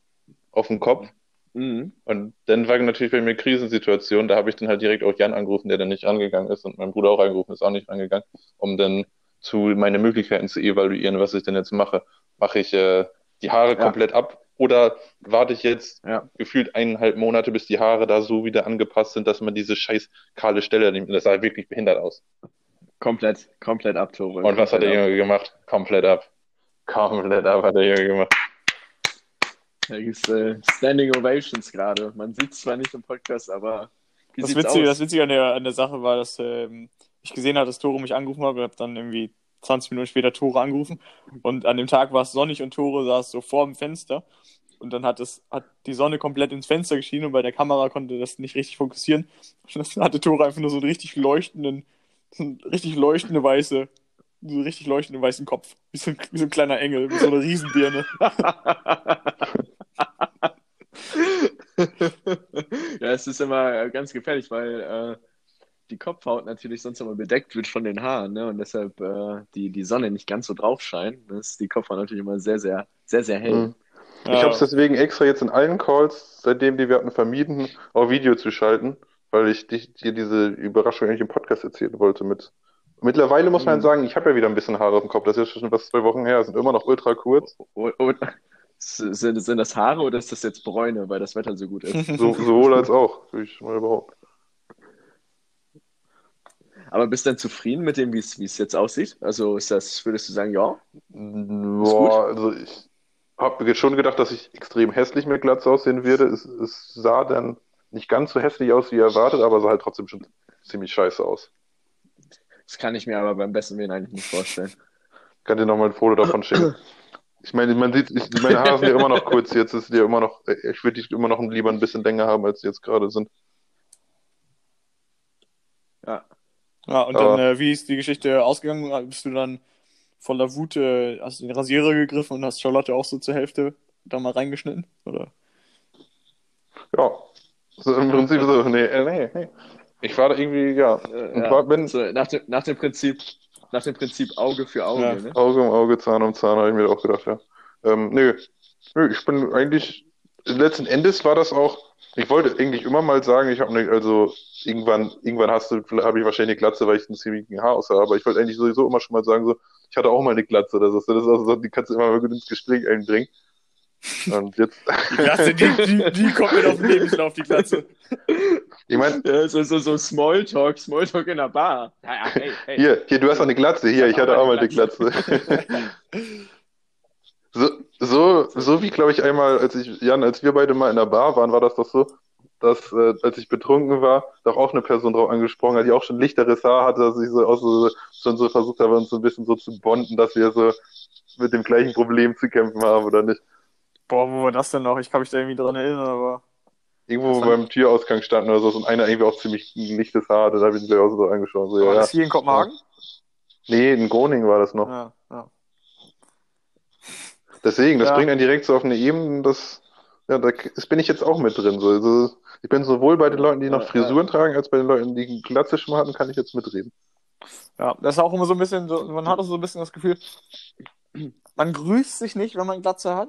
auf dem Kopf. Mhm. Und dann war natürlich bei mir Krisensituation, da habe ich dann halt direkt auch Jan angerufen, der dann nicht rangegangen ist und mein Bruder auch angerufen ist, auch nicht rangegangen, um dann zu meine Möglichkeiten zu evaluieren, was ich denn jetzt mache. Mache ich äh, die Haare Ja. komplett ab oder warte ich jetzt Ja. gefühlt eineinhalb Monate, bis die Haare da so wieder angepasst sind, dass man diese scheiß kahle Stelle nimmt. Das sah wirklich behindert aus. Komplett, komplett ab, Tore. Und was hat der. Junge gemacht? Komplett ab. Komplett ab hat der Junge gemacht. Da gibt's äh, Standing Ovations gerade. Man sieht zwar nicht im Podcast, aber wie Das Witzige, das Witzige an der, an der Sache war, dass ähm, ich gesehen habe, dass Tore mich angerufen hat und habe dann irgendwie 20 Minuten später Tore angerufen. Und an dem Tag war es sonnig und Tore saß so vor dem Fenster. Und dann hat, es, hat die Sonne komplett ins Fenster geschienen und bei der Kamera konnte das nicht richtig fokussieren. Und das hatte Tore einfach nur so einen richtig leuchtenden, so richtig leuchtende weiße, so einen richtig leuchtenden weißen Kopf. Wie so, ein, wie so ein kleiner Engel mit so einer Riesenbirne. ja, es ist immer ganz gefährlich, weil äh, die Kopfhaut natürlich sonst immer bedeckt wird von den Haaren, ne? Und deshalb äh, die, die Sonne nicht ganz so drauf scheint. Das ist die Kopfhaut natürlich immer sehr, sehr, sehr, sehr hell. Mhm. Ich habe es deswegen extra jetzt in allen Calls, seitdem die wir hatten, vermieden, auf Video zu schalten, weil ich dich, dir diese Überraschung eigentlich im Podcast erzählen wollte mit. Mittlerweile muss man Mhm. sagen, ich habe ja wieder ein bisschen Haare auf dem Kopf. Das ist ja schon was zwei Wochen her, sind immer noch ultra kurz. O- o- sind, sind das Haare oder ist das jetzt Bräune, weil das Wetter so gut ist? So, sowohl als auch, würde ich mal behaupten. Aber bist du denn zufrieden mit dem, wie es jetzt aussieht? Also ist das, würdest du sagen, ja? Boah, also ich habe mir schon gedacht, dass ich extrem hässlich mit Glatze aussehen würde. Es, es sah dann nicht ganz so hässlich aus wie erwartet, aber sah halt trotzdem schon ziemlich scheiße aus. Das kann ich mir aber beim besten Willen eigentlich nicht vorstellen. Kann dir nochmal ein Foto davon schicken. Ich meine, man sieht, ich, meine Haare sind ja immer noch kurz, jetzt ist die ja immer noch, ich würde die immer noch lieber ein bisschen länger haben, als sie jetzt gerade sind. Ja. Ja, und Aber- dann, äh, wie ist die Geschichte ausgegangen? Bist du dann voller Wut, äh, hast du den Rasierer gegriffen und hast Charlotte auch so zur Hälfte da mal reingeschnitten? Oder? Ja. So im Prinzip so, nee, äh, nee, nee. Ich war da irgendwie, ja, ja. war- wenn- so, nach, dem, nach dem Prinzip, nach dem Prinzip Auge für Auge, Ja. ne? Auge um Auge, Zahn um Zahn, habe ich mir auch gedacht, ja. Ähm, nö, nö, ich bin eigentlich, letzten Endes war das auch, ich wollte eigentlich immer mal sagen, ich habe nicht, also irgendwann, irgendwann hast du, habe ich wahrscheinlich eine Glatze, weil ich einen ziemlichen Haar aus habe, aber ich wollte eigentlich sowieso immer schon mal sagen, so, ich hatte auch mal eine Glatze, das ist, das ist also, so, die kannst du immer mal gut ins Gespräch einbringen. Und jetzt, Die Glatze, die, die, die kommt mir auf den Lebenslauf, die Glatze. ich meine, Ja, so, so, so Smalltalk, Smalltalk in der Bar. Ja, ja, hey, hey. hier, hier, du hast auch eine Glatze, hier, ich hatte auch mal eine Glatze. Glatze. So, so, so wie, glaube ich, einmal, als ich, Jan, als wir beide mal in der Bar waren, war das doch so, dass, äh, als ich betrunken war, doch auch eine Person drauf angesprochen hat, die auch schon lichteres Haar hatte, dass ich so auch so, schon so versucht habe, uns so ein bisschen so zu bonden, dass wir so mit dem gleichen Problem zu kämpfen haben, oder nicht? Boah, wo war das denn noch? Ich kann mich da irgendwie dran erinnern, aber. Irgendwo beim Türausgang standen oder so, und einer irgendwie auch ziemlich lichtes Haar da habe ich ihn gleich auch so angeschaut. So, war ja, ja. das hier in Kopenhagen? Nee, in Groningen war das noch. Ja, ja. Deswegen, das Ja. bringt einen direkt so auf eine Ebene, das, ja, da bin ich jetzt auch mit drin. So. Also, ich bin sowohl bei den Leuten, die noch Ja, Frisuren tragen, als bei den Leuten, die Glatze schon mal hatten, kann ich jetzt mitreden. Ja, das ist auch immer so ein bisschen, so, man hat auch so ein bisschen das Gefühl, man grüßt sich nicht, wenn man Glatze hat,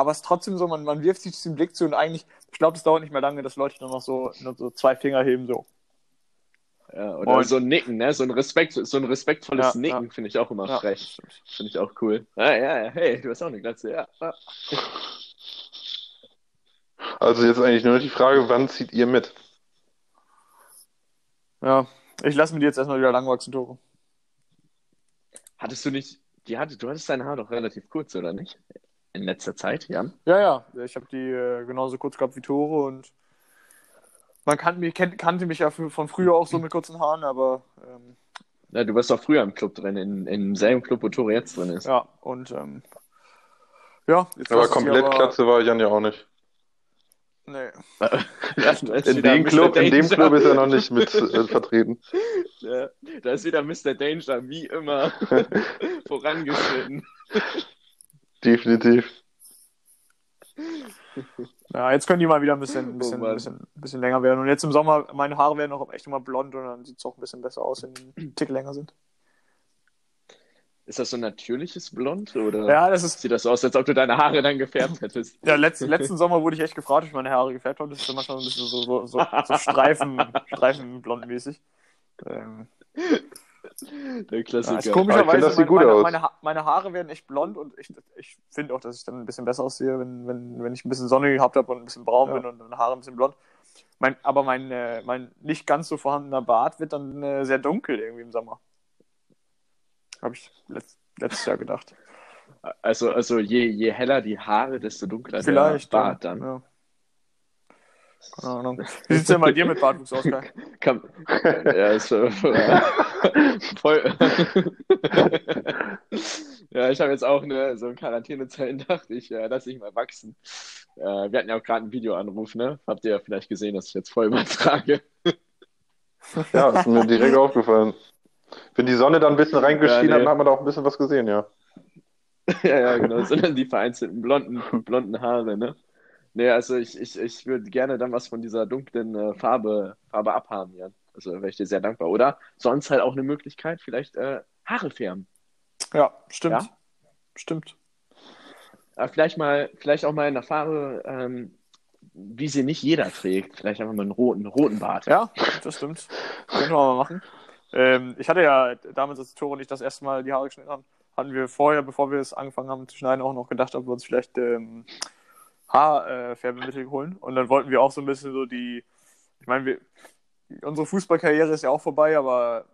aber es ist trotzdem so, man, man wirft sich diesen Blick zu und eigentlich, ich glaube, es dauert nicht mehr lange, dass Leute dann noch so, nur so zwei Finger heben, so. Ja, oder Und- so ein Nicken, ne? So ein, Respekt, so ein respektvolles Ja, Nicken finde ich auch immer Ja. frech. Finde ich auch cool. Ja, ja, ja, hey, du hast auch eine Glatze, ja. ja. Also jetzt eigentlich nur noch die Frage, wann zieht ihr mit? Ja, ich lasse mir die jetzt erstmal wieder lang wachsen, Tore. Hattest du nicht, die hatte, du hattest dein Haar doch relativ kurz, oder nicht? In letzter Zeit, Jan? Ja, ja, ich habe die äh, genauso kurz gehabt wie Tore und man kan mich, kennt, kannte mich ja von früher auch so mit kurzen Haaren, aber ähm, Ja, du warst doch früher im Club drin, in, im selben Club, wo Tore jetzt drin ist. ja, und ähm, ja, jetzt Aber komplett aber- Glatze war Jan ja auch nicht. Nee. In dem. Club, in dem. Club ist er noch nicht mit äh, vertreten. Ja, da ist wieder Mr. Danger, wie immer, vorangeschritten. Definitiv. Ja, jetzt können die mal wieder ein bisschen, ein Oh bisschen, Mann. ein bisschen, ein bisschen länger werden. Und jetzt im Sommer, meine Haare werden auch echt immer blond und dann sieht es auch ein bisschen besser aus, wenn die einen Tick länger sind. Ist das so ein natürliches Blond, oder Ja, das ist. sieht das so aus, als ob du deine Haare dann gefärbt hättest? Ja, letzt, letzten Sommer wurde ich echt gefragt, ob ich meine Haare gefärbt habe. Das ist manchmal so ein bisschen so, so, so, so Streifen, Streifenblond-mäßig. Ähm, Der Ja, Klassiker. ist Aber ich komischerweise, das meine, gut meine, aus. meine, Ha- meine Haare werden echt blond und ich, ich finde auch, dass ich dann ein bisschen besser aussehe, wenn, wenn, wenn ich ein bisschen Sonne gehabt habe und ein bisschen braun Ja. bin und meine Haare ein bisschen blond. Mein, aber mein, äh, mein nicht ganz so vorhandener Bart wird dann äh, sehr dunkel irgendwie im Sommer. Habe ich letzt, letztes Jahr gedacht. Also, also je, je heller die Haare, desto dunkler Vielleicht. der Bart ja. dann. Ja. Keine Ahnung. Wie sieht es denn bei dir mit Bartwuchs aus, Kai? Kann, ja, ist äh, voll. ja, ich habe jetzt auch eine, so in Quarantänezeiten dachte ich, äh, lass ich mal wachsen. Äh, wir hatten ja auch gerade einen Videoanruf, ne? Habt ihr ja vielleicht gesehen, dass ich jetzt voll übertrage. Ja, ist mir direkt aufgefallen. Wenn die Sonne dann ein bisschen reingeschienen Ja, hat, nee. dann hat man da auch ein bisschen was gesehen, ja. ja, ja, genau, sondern die vereinzelten blonden, blonden Haare, ne? Nee, also ich, ich, ich würde gerne dann was von dieser dunklen äh, Farbe, Farbe abhaben, Jan. Also wäre ich dir sehr dankbar. Oder sonst halt auch eine Möglichkeit, vielleicht äh, Haare färben. Ja, stimmt. Ja? Stimmt. Aber vielleicht mal, vielleicht auch mal in der Farbe, ähm, wie sie nicht jeder trägt. Vielleicht einfach mal einen roten, roten Bart. Ja, das stimmt. Können wir mal machen. Ähm, ich hatte ja damals, als Tore und ich das erste Mal die Haare geschnitten haben, hatten wir vorher, bevor wir es angefangen haben zu schneiden, auch noch gedacht, ob wir uns vielleicht ähm, Haarfärbemittel holen. Und dann wollten wir auch so ein bisschen so die, ich meine, wir, unsere Fußballkarriere ist ja auch vorbei, aber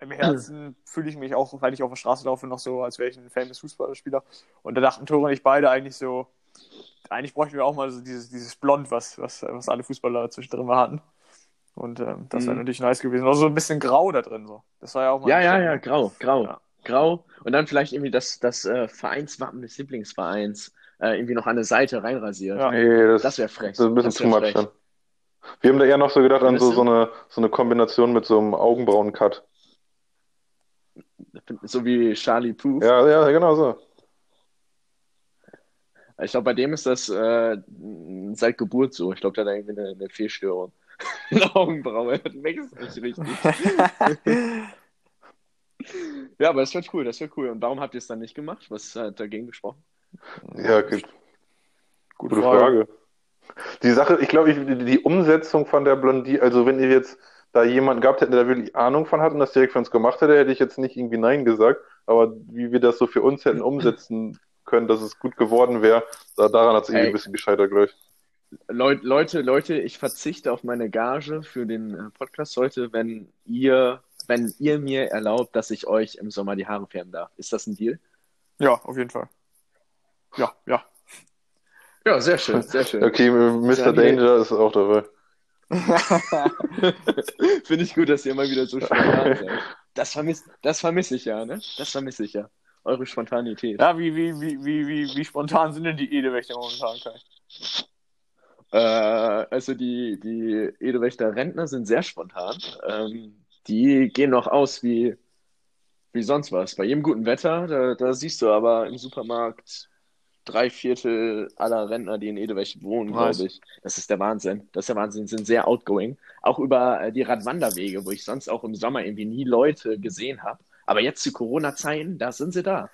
im Herzen fühle ich mich auch, wenn ich auf der Straße laufe, noch so, als wäre ich ein famous Fußballspieler. Und da dachten Tore und ich beide eigentlich so, eigentlich bräuchten wir auch mal so dieses, dieses Blond, was, was, was alle Fußballer zwischendrin mal hatten. Und ähm, das wäre Mhm. natürlich nice gewesen. Auch so ein bisschen grau da drin. So. Das war ja auch mal. Ja, ja, ja, grau, grau, Ja. grau. Und dann vielleicht irgendwie das, das äh, Vereinswappen des Lieblingsvereins äh, irgendwie noch an der Seite reinrasiert. Ja. Nee, das, Das wäre frech. das ist ein bisschen wär much dann. Wir haben da eher noch so gedacht an so, so eine, so eine Kombination mit so einem Augenbrauen-Cut. So wie Charlie Puth. Ja, ja, genau so. Ich glaube, bei dem ist das äh, seit Geburt so. Ich glaube, der hat irgendwie eine, eine Fehlstörung. Eine Augenbraue. Das wächst nicht richtig. Ja, aber das wird cool, das wird cool. Und warum habt ihr es dann nicht gemacht? Was hat dagegen gesprochen? Ja. Gute Gute Frage. Frage. Die Sache, ich glaube, die Umsetzung von der Blondie, also wenn ihr jetzt da jemanden gehabt hättet, der wirklich Ahnung von hat und das direkt für uns gemacht hätte, hätte ich jetzt nicht irgendwie Nein gesagt. Aber wie wir das so für uns hätten umsetzen können, dass es gut geworden wäre, da, daran hat es irgendwie ein bisschen gescheitert, glaube ich. Leut, Leute, Leute, ich verzichte auf meine Gage für den äh, Podcast heute, wenn ihr, wenn ihr mir erlaubt, dass ich euch im Sommer die Haare färben darf. Ist das ein Deal? Ja, auf jeden Fall. Ja, ja. Ja, sehr schön, sehr schön. Okay, Mr. Danger ist auch dabei. Finde ich gut, dass ihr immer wieder so spontan seid. Das vermisse das vermiss ich ja, ne? Das vermisse ich ja. Eure Spontanität. Ja, wie, wie, wie, wie, wie, wie spontan sind denn die Edewächter momentan, Kai? Äh, also die, die Edelwächter Rentner sind sehr spontan. Ähm, die gehen noch aus wie, wie sonst was. Bei jedem guten Wetter, da, da siehst du aber im Supermarkt drei Viertel aller Rentner, die in Edelwächt wohnen, glaube ich. Das ist der Wahnsinn. Das ist der Wahnsinn. Sind sehr outgoing. Auch über äh, die Radwanderwege, wo ich sonst auch im Sommer irgendwie nie Leute gesehen habe. Aber jetzt zu Corona-Zeiten, da sind sie da.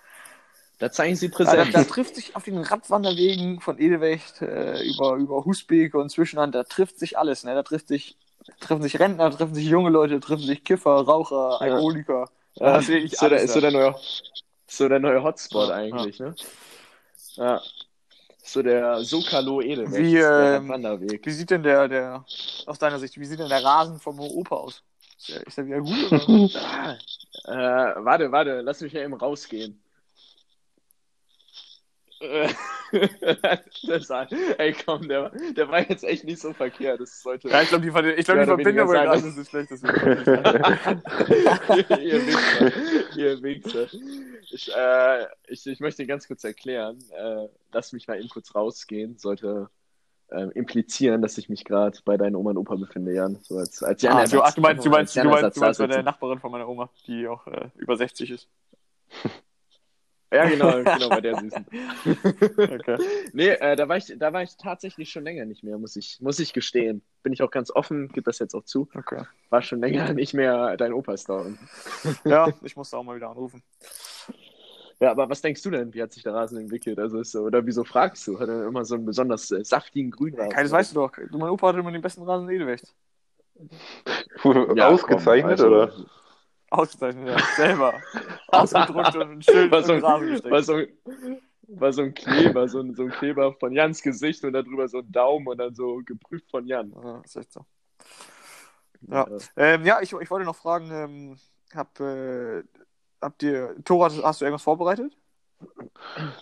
Da zeigen sie Ja, da, Präsenz. da trifft sich auf den Radwanderwegen von Edewecht äh, über, über Husbeek und Zwischenhand, da trifft sich alles. Ne? Da trifft sich, treffen sich Rentner, treffen sich junge Leute, treffen sich Kiffer, Raucher, Ja. Alkoholiker. Ja, das sehe ich ist so, der, ist so der neue, so der neue Hotspot Ja, eigentlich, ne? Ja. So der Sokalo Edelwächt, Wie, der ähm, Wanderweg. Wie sieht denn der, der, aus deiner Sicht, wie sieht denn der Rasen vom Opa aus? Ist der, ist der wieder gut? Oder? Ah, äh, warte, warte, lass mich ja eben rausgehen. Äh, das ey, komm, der, der war jetzt echt nicht so verkehrt. Das sollte. ja, ich glaube, die, ich glaub, die Verbindung sein, Rasen ist schlecht. Ihr Wichser. Ihr Wichser. Ich, äh, ich, ich möchte ganz kurz erklären. Äh, lass mich mal eben kurz rausgehen. Sollte äh, implizieren, dass ich mich gerade bei deinen Oma und Opa befinde, Jan. So als, als ah, du, ach, du meinst, du meinst, du als meinst, du meinst bei der Nachbarin von meiner Oma, die auch äh, über 60 ist. Ja, genau, genau, bei der Süßen. Okay. Nee, äh, da war ich, da war ich tatsächlich schon länger nicht mehr, muss ich, muss ich gestehen. Bin ich auch ganz offen, gebe das jetzt auch zu. okay. War schon länger nicht mehr dein Opa stalken. Ja, ich musste auch mal wieder anrufen. Ja, aber was denkst du denn? Wie hat sich der Rasen entwickelt? Also ist so, oder wieso fragst du? Hat er immer so einen besonders äh, saftigen Grünrasen? Kai, das weißt du doch. Du, mein Opa hatte immer den besten Rasen in Edewecht. Ja, Ausgezeichnet, komm, also, oder? Ausgezeichnet, ja. Selber. Ausgedruckt und schön War so, in den Rasen ein, gesteckt. war, so, ein- war so ein Kleber, so ein, so ein Kleber von Jans Gesicht und darüber so ein Daumen und dann so geprüft von Jan. Ja, ist echt so. Ja. Ähm, ja, ich, ich wollte noch fragen, ähm, hab, äh, habt ihr, Tora, hast du irgendwas vorbereitet?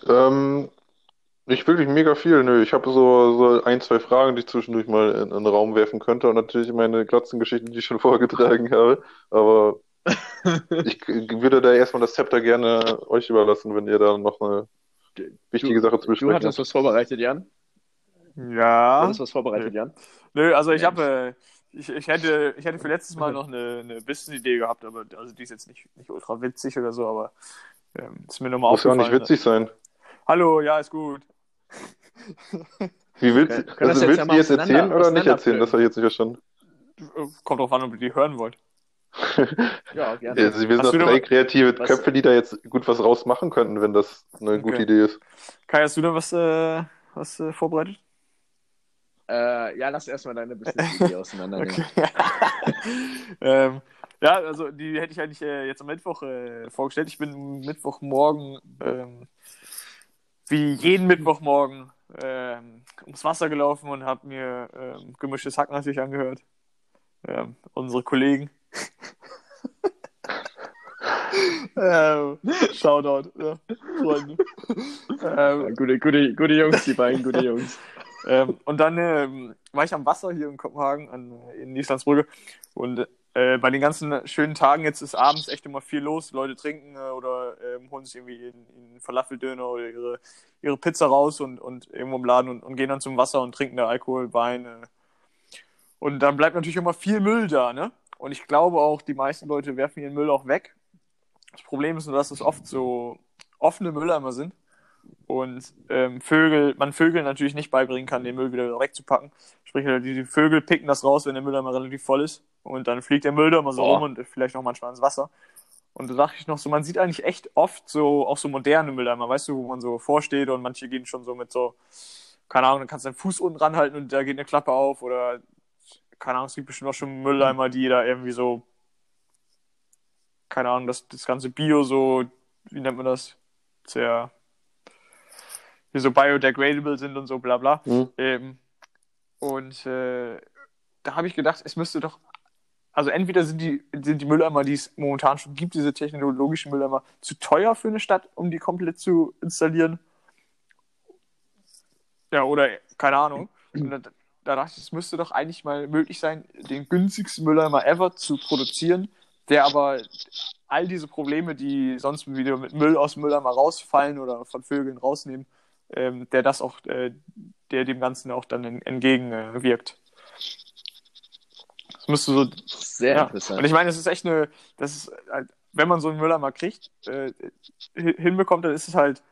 Ähm, nicht wirklich mega viel, nö. Ich habe so, so ein, zwei Fragen, die ich zwischendurch mal in, in den Raum werfen könnte und natürlich meine Glotzengeschichten, die ich schon vorgetragen habe. Aber ich würde da erstmal das Zepter gerne euch überlassen, wenn ihr da noch eine wichtige Sache zu Du besprechen hattest habt. was vorbereitet, Jan? Du Ja. hattest was vorbereitet, Jan? Nö, also ich habe, äh, ich, ich hätte, ich hätte für letztes Mal noch eine, eine Business-Idee gehabt, aber also die ist jetzt nicht, nicht ultra witzig oder so, aber ähm, ist mir nochmal Muss ja auch aufgefallen. nicht witzig sein. Hallo, ja, ist gut. Wie willst, das also jetzt willst ja du mal jetzt erzählen oder nicht erzählen? Das habe ich jetzt nicht verstanden. Kommt drauf an, ob ihr die hören wollt. Ja, gerne. Also, wir sind Hast drei kreative Was- Köpfe, die da jetzt gut was rausmachen könnten, wenn das eine gute Okay. Idee ist. Kai, hast du da was, äh, was äh, vorbereitet? Äh, ja, lass erstmal deine Business-Idee auseinandernehmen. Ähm, ja, also die hätte ich eigentlich äh, jetzt am Mittwoch äh, vorgestellt. Ich bin Mittwochmorgen, ähm, wie jeden Mittwochmorgen, ähm, ums Wasser gelaufen und habe mir ähm, gemischtes Hack natürlich angehört. Ähm, unsere Kollegen. ähm, Shoutout, ja, Freunde. ähm, Ja, gute, gute, gute Jungs, die beiden gute Jungs. ähm, und dann ähm, war ich am Wasser hier in Kopenhagen, an, in Islandsbrücke. Und äh, bei den ganzen schönen Tagen, jetzt ist abends echt immer viel los. Leute trinken äh, oder ähm, holen sich irgendwie in, in Falafeldöner oder ihre, ihre Pizza raus und, und irgendwo im Laden und, und gehen dann zum Wasser und trinken da Alkohol, Wein. Äh. Und dann bleibt natürlich immer viel Müll da, ne? Und ich glaube auch, die meisten Leute werfen ihren Müll auch weg. Das Problem ist nur, dass es oft so offene Mülleimer sind und ähm, Vögel, man Vögeln natürlich nicht beibringen kann, den Müll wieder wegzupacken. Sprich, die, Vögel picken das raus, wenn der Mülleimer relativ voll ist. Und dann fliegt der Müll da mal so Boah. rum und vielleicht auch manchmal ins Wasser. Und da dachte ich noch so, man sieht eigentlich echt oft so, auch so moderne Mülleimer, weißt du, wo man so vorsteht und manche gehen schon so mit so, keine Ahnung, dann kannst du deinen Fuß unten ranhalten und da geht eine Klappe auf oder, keine Ahnung, es gibt bestimmt auch schon Mülleimer, die da irgendwie so, keine Ahnung, das, das ganze Bio so, wie nennt man das? Sehr, die so biodegradable sind und so bla bla. Hm. Ähm, und äh, da habe ich gedacht, es müsste doch, also entweder sind die, sind die Mülleimer, die es momentan schon gibt, diese technologischen Mülleimer, zu teuer für eine Stadt, um die komplett zu installieren. Ja, oder keine Ahnung. Und da, da dachte ich, es müsste doch eigentlich mal möglich sein, den günstigsten Mülleimer ever zu produzieren, der aber all diese Probleme, die sonst wieder mit Müll aus dem Mülleimer rausfallen oder von Vögeln rausnehmen, ähm, der das auch, äh, der dem Ganzen auch dann en- entgegenwirkt. Äh, wirkt. das müsste so Sehr ja. interessant. Und ich meine, es ist echt eine, das ist, halt, wenn man so einen Mülleimer kriegt, äh, hi- hinbekommt, dann ist es halt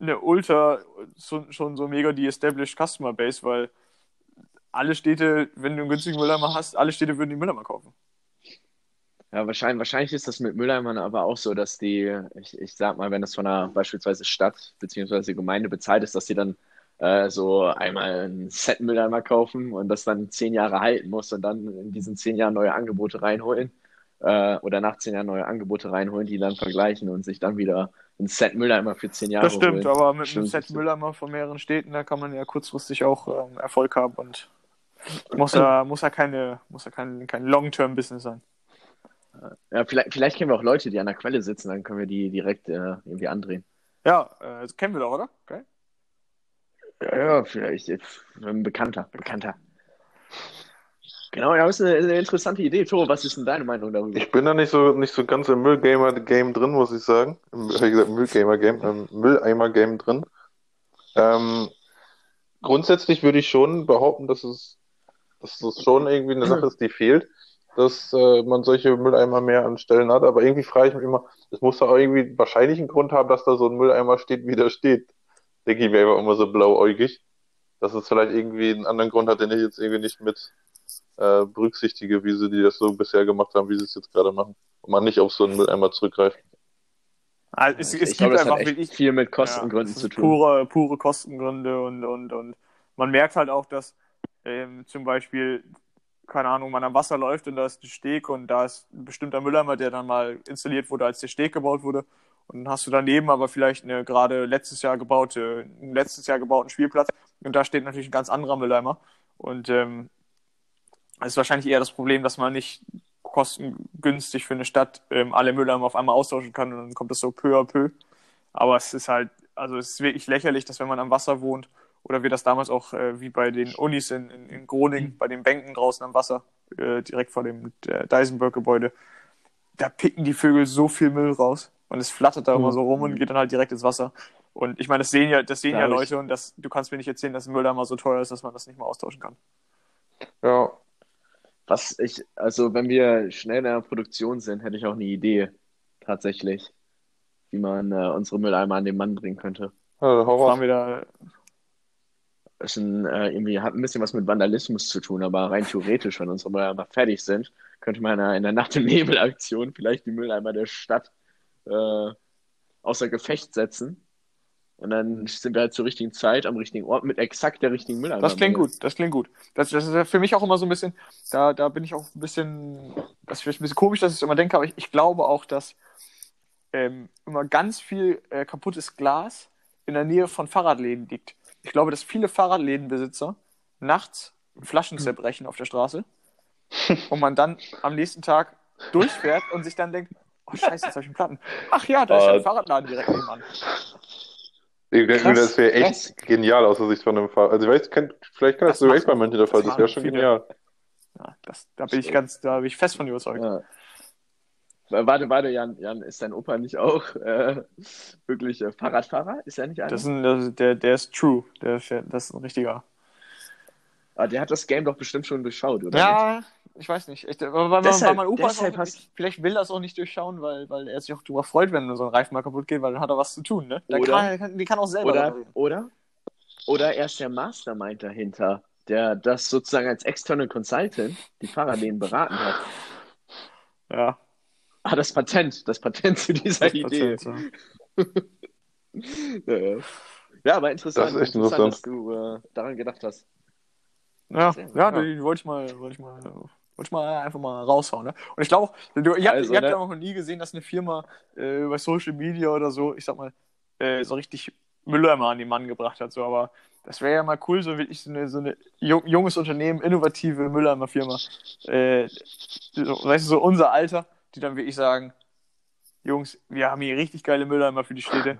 eine ultra, so, schon so mega die established Customer Base, weil alle Städte, wenn du einen günstigen Mülleimer hast, alle Städte würden die Mülleimer kaufen. Ja, wahrscheinlich, wahrscheinlich ist das mit Mülleimern aber auch so, dass die, ich, ich sag mal, wenn das von einer beispielsweise Stadt bzw. Gemeinde bezahlt ist, dass die dann äh, so einmal ein Set Mülleimer kaufen und das dann zehn Jahre halten muss und dann in diesen zehn Jahren neue Angebote reinholen äh, oder nach zehn Jahren neue Angebote reinholen, die dann vergleichen und sich dann wieder ein Set Mülleimer für zehn Jahre Das stimmt, holen. aber mit einem Stimmt, Set stimmt. Mülleimer von mehreren Städten, da kann man ja kurzfristig auch ähm, Erfolg haben und muss ja, muss ja keine, muss ja kein, kein Long-Term-Business sein. Ja, vielleicht, vielleicht kennen wir auch Leute, die an der Quelle sitzen, dann können wir die direkt äh, irgendwie andrehen. Ja, äh, das kennen wir doch, oder? Okay. Ja, ja, vielleicht äh, ein Bekannter, Bekannter. Genau, ja, das ist eine, eine interessante Idee. Toro, was ist denn deine Meinung darüber? Ich bin da nicht so, nicht so ganz im Müllgamer-Game drin, muss ich sagen. Im, hab ich gesagt, Müllgamer-Game, ähm, Mülleimer-Game drin. Ähm, grundsätzlich würde ich schon behaupten, dass es, dass es schon irgendwie eine Sache ist, die fehlt, dass äh, man solche Mülleimer mehr an Stellen hat. Aber irgendwie frage ich mich immer, es muss doch irgendwie wahrscheinlich einen Grund haben, dass da so ein Mülleimer steht, wie der steht. Denke ich mir einfach immer so blauäugig. Dass es vielleicht irgendwie einen anderen Grund hat, den ich jetzt irgendwie nicht mit äh, berücksichtige, wie sie die das so bisher gemacht haben, wie sie es jetzt gerade machen. Und man nicht auf so einen Mülleimer zurückgreift. Also es, es ich gibt glaube, das einfach wirklich viel mit Ja, Kostengründen das zu tun. Pure, pure Kostengründe und, und, und man merkt halt auch, dass ähm, zum Beispiel, keine Ahnung, man am Wasser läuft und da ist ein Steg und da ist ein bestimmter Mülleimer, der dann mal installiert wurde, als der Steg gebaut wurde. Und dann hast du daneben aber vielleicht eine gerade letztes Jahr gebaute, letztes Jahr gebauten Spielplatz und da steht natürlich ein ganz anderer Mülleimer. Und ähm, es ist wahrscheinlich eher das Problem, dass man nicht kostengünstig für eine Stadt ähm, alle Mülleimer auf einmal austauschen kann und dann kommt das so peu à peu. Aber es ist halt, also es ist wirklich lächerlich, dass wenn man am Wasser wohnt oder wir das damals auch äh, wie bei den Unis in, in, in Groningen, bei den Bänken draußen am Wasser, äh, direkt vor dem Deisenberg-Gebäude, da picken die Vögel so viel Müll raus und es flattert da immer so rum und geht dann halt direkt ins Wasser. Und ich meine, das sehen ja, das sehen Da ja Leute und das, du kannst mir nicht erzählen, dass ein Mülleimer so teuer ist, dass man das nicht mal austauschen kann. Ja, Was ich, also wenn wir schnell in der Produktion sind, hätte ich auch eine Idee, tatsächlich, wie man äh, unsere Mülleimer an den Mann bringen könnte. ja hau Fahren wir da, ein, äh, irgendwie hat ein bisschen was mit Vandalismus zu tun, aber rein theoretisch, wenn unsere Mülleimer fertig sind, könnte man in der Nacht- und Nebelaktion vielleicht die Mülleimer der Stadt äh, außer Gefecht setzen. Und dann sind wir halt zur richtigen Zeit am richtigen Ort mit exakt der richtigen Mülleimer. Das klingt gut, das klingt gut. Das, das ist für mich auch immer so ein bisschen, da, da bin ich auch ein bisschen, das ist vielleicht ein bisschen komisch, dass ich es immer denke, aber ich, ich glaube auch, dass ähm, immer ganz viel äh, kaputtes Glas in der Nähe von Fahrradläden liegt. Ich glaube, dass viele Fahrradlädenbesitzer nachts Flaschen zerbrechen auf der Straße und man dann am nächsten Tag durchfährt und sich dann denkt, oh scheiße, jetzt habe ich einen Platten. Ach ja, da ist ja ein Ah. Fahrradladen direkt nebenan. Ich denke, Krass, das wäre echt krass. genial aus der Sicht von einem Fahrer. Also ich weiß, kann, vielleicht kann das, Das echt bei manchen der Fall. das Das wäre schon viele. genial. Ja, das, da bin ich ganz, da bin ich fest von überzeugt. Ja. Warte, warte, Jan, Jan, ist dein Opa nicht auch äh, wirklich äh, Fahrradfahrer? Ist er nicht einer? Das ist ein, das, der, der ist true. Der, fährt- das ist ein richtiger. Ah, der hat das Game doch bestimmt schon durchschaut, oder? nicht? Ja, ich weiß nicht. Ich, aber weil, Deshalb- weil mein Opa deshalb auch, hast- vielleicht will er es auch nicht durchschauen, weil, weil er sich auch darüber freut, wenn so ein Reifen mal kaputt geht, weil dann hat er was zu tun, ne? Der Oder- kann, die kann auch selber Oder, oder, oder er ist der Mastermind dahinter, der das sozusagen als External Consultant die Fahrradläden beraten hat. Ja, Ah, das Patent, das Patent zu dieser das Idee. Patent, so. Ja, ja. ja, aber interessant, Das ist interessant, interessant. dass du äh, daran gedacht hast. Ja, ja, ja. die wollte ich mal, wollte ich mal, wollte ich mal einfach mal raushauen. Ne? Und ich glaube auch, du, ihr, habt, Also, ihr habt ne? ja auch noch nie gesehen, dass eine Firma äh, bei Social Media oder so, ich sag mal, äh, so richtig Mülleimer an den Mann gebracht hat. So, aber das wäre ja mal cool, so wirklich so eine, so eine jung, junges Unternehmen, innovative Mülleimer-Firma. Äh, so, weißt du, so unser Alter, die dann wirklich sagen, Jungs, wir haben hier richtig geile Mülleimer für die Städte.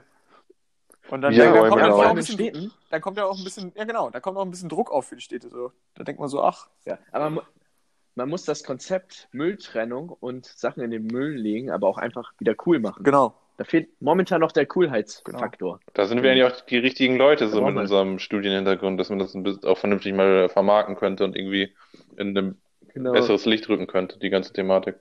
Und dann, Ja, dann, aber kommt genau. dann auch ein in bisschen, Städten. da kommt ja auch ein bisschen, ja genau, da kommt auch ein bisschen Druck auf für die Städte. So. Da denkt man so, ach, Ja, aber man, man muss das Konzept Mülltrennung und Sachen in den Müll legen, aber auch einfach wieder cool machen. genau. Da fehlt momentan noch der Coolheitsfaktor. Da sind wir eigentlich auch die richtigen Leute so mit unserem Studienhintergrund, dass man das ein bisschen auch vernünftig mal vermarkten könnte und irgendwie in ein Genau. besseres Licht rücken könnte, die ganze Thematik.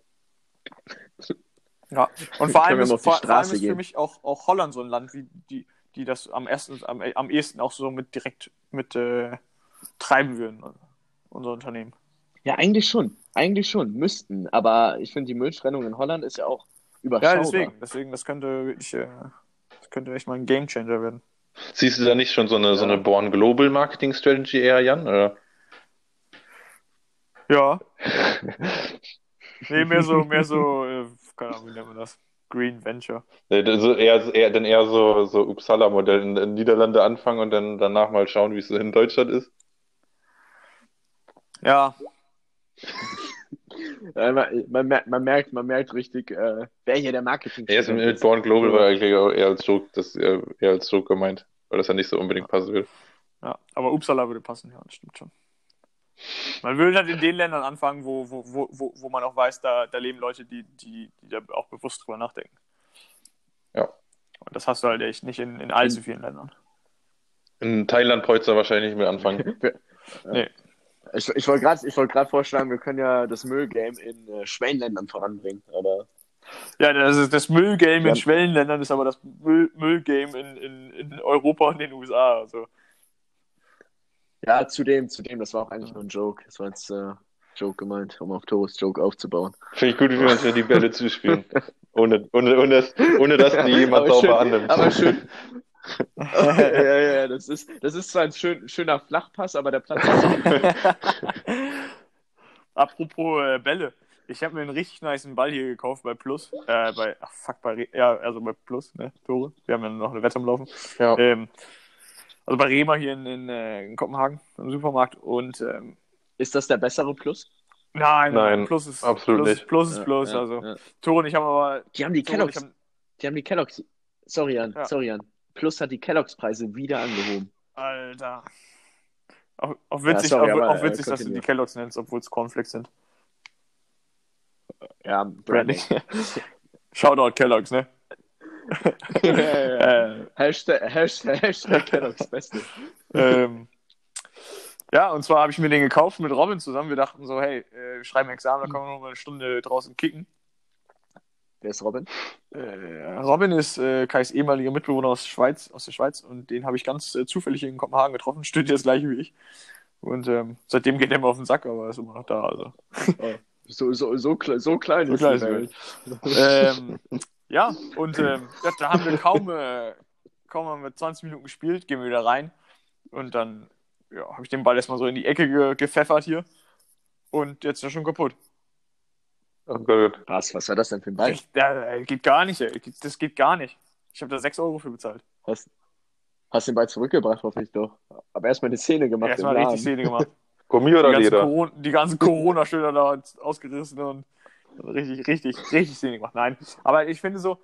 Ja, und vor allem ist, vor, vor allem ist für mich auch, auch Holland so ein Land, wie die, die das am ersten, am, am ehesten auch so mit direkt mit äh, treiben würden, unser Unternehmen. Ja, eigentlich schon. Eigentlich schon. Müssten. Aber ich finde, die Mülltrennung in Holland ist ja auch überschaubar. Ja, deswegen, deswegen, das könnte wirklich, äh, das könnte echt mal ein Gamechanger werden. Siehst du da nicht schon so eine, so eine Born Global Marketing Strategy eher, Jan? Oder? Ja. nee, mehr so, mehr so, äh, keine Ahnung, wie nennt man das? Green Venture. Nee, das- so eher, eher, dann eher so, so Uppsala-Modell in den Niederlande anfangen und dann danach mal schauen, wie es so in Deutschland ist. Ja, man, man, merkt, man, merkt, man merkt richtig, äh, wer hier der Marketing Erst mit, mit Born Global war eigentlich auch eher als Joke, das eher, eher als Joke gemeint, weil das ja nicht so unbedingt passen will. ja, aber Uppsala würde passen, ja, das stimmt schon. Man würde halt in den Ländern anfangen, wo, wo, wo, wo, wo man auch weiß, da, da leben Leute, die, die, die da auch bewusst drüber nachdenken. Ja. Und das hast du halt echt nicht in, in allzu vielen Ländern. In Thailand bräuchte du wahrscheinlich nicht mehr anfangen. Nee. Ich, ich wollte gerade ich wollt vorschlagen, wir können ja das Müllgame in äh, Schwellenländern voranbringen. Aber Ja, das, ist, das Müllgame Ja. in Schwellenländern ist aber das Müll, Müllgame in, in, in Europa und den USA. Also. Ja, zudem, zudem, das war auch eigentlich nur ein Joke. Das war jetzt äh, Joke gemeint, um auf Toast Joke aufzubauen. Finde ich gut, wie wir uns ja die Bälle zuspielen. Ohne, ohne, ohne, das, ohne dass die jemand sauber schön- annimmt. aber schön. ja, ja, ja, das ist, das ist zwar ein schön, schöner Flachpass, aber der Platz ist apropos äh, Bälle. Ich habe mir einen richtig niceen Ball hier gekauft bei Plus. Äh, bei, ach fuck, bei, ja, also bei Plus, ne, Tore. Wir haben ja noch eine Wette am Laufen. Ja. Ähm, also bei Rema hier in, in, äh, in Kopenhagen, im Supermarkt. Und ähm, Ist das der bessere Plus? nein, Nein, Plus ist absolut Plus, nicht. Plus ist Ja, Plus. ja, also ja. Tore und ich haben aber. Die haben die Tore Kelloggs, haben, die haben die Kelloggs, sorry Jan, Ja. sorry Jan. Plus hat die Kelloggs-Preise wieder angehoben. Alter. Auch, auch witzig, sorry, auch, aber, auch äh, witzig dass du die Kelloggs nennst, obwohl es Cornflakes sind. Ja, Branding. Shoutout Kelloggs, ne? Äh, Hashtag, Hashtag, Hashtag Kelloggs Beste. ähm, ja, und zwar habe ich mir den gekauft mit Robin zusammen. Wir dachten so, hey, äh, wir schreiben Examen, da können wir noch mal eine Stunde draußen kicken. Wer ist Robin? Äh, Robin ist äh, Kais ehemaliger Mitbewohner aus, Schweiz, aus der Schweiz und den habe ich ganz äh, zufällig in Kopenhagen getroffen. Studiert das gleiche wie ich. Und ähm, seitdem geht er immer auf den Sack, aber er ist immer noch da. Also. So, so, so, kle- so klein So ist klein die ist die Welt. ähm, ja, und ähm, ja, da haben wir kaum, äh, kaum haben wir 20 Minuten gespielt, gehen wir wieder rein. Und dann ja, habe ich den Ball erstmal so in die Ecke ge gepfeffert hier. Und jetzt ist er schon kaputt. Oh Gott. Was, was war das denn für ein Ball? Ich, äh, geht gar nicht, ey. Das geht gar nicht. Ich habe da 6 Euro für bezahlt. Hast, hast den Ball zurückgebracht, hoffe ich doch. Aber erstmal eine Szene gemacht. Erstmal im richtig. Szene gemacht. Gummi oder Die ganzen, Leder? Corona, die ganzen Corona-Schilder da ausgerissen und richtig, richtig, richtig Szene gemacht. Nein, aber ich finde so,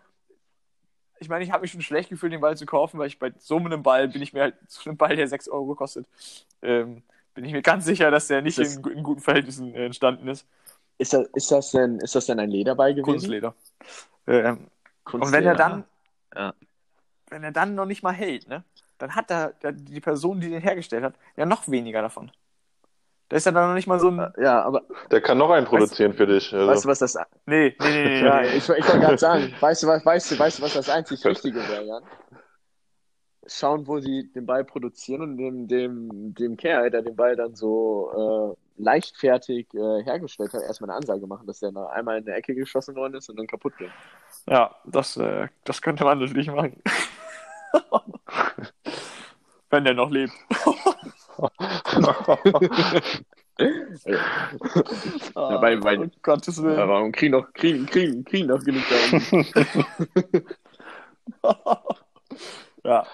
ich meine, ich habe mich schon schlecht gefühlt, den Ball zu kaufen, weil ich bei so einem Ball bin ich mir halt, so einem Ball, der 6 Euro kostet, ähm, bin ich mir ganz sicher, dass der nicht Ist in, in guten Verhältnissen äh, entstanden ist. Ist das, ist, das denn, ist das denn ein Lederball gewesen? Kunstleder. Ähm, Kunstleder. und wenn er dann, Ja. wenn er dann noch nicht mal hält, ne, dann hat da der, die Person, die den hergestellt hat, ja noch weniger davon. Da ist ja dann noch nicht mal so ein, Ja, aber Der kann noch einen produzieren für dich. Also. weißt du, was das. nee, nee, nee, nee, Ja, ich, ich wollte gerade sagen, weißt du, was, weißt, du, weißt du, was das einzig Wichtige wäre, Jan? Schauen, wo sie den Ball produzieren und dem, dem, dem Kerl, der den Ball dann so äh, leichtfertig äh, hergestellt hat, erstmal eine Ansage machen, dass der noch einmal in eine Ecke geschossen worden ist und dann kaputt geht. Ja, das, äh, das könnte man natürlich machen. Wenn der noch lebt. Ja, weil- weil- um Gottes Willen. Ja, warum kriegen doch, kriegen, kriegen, kriegen doch genug da unten. ja.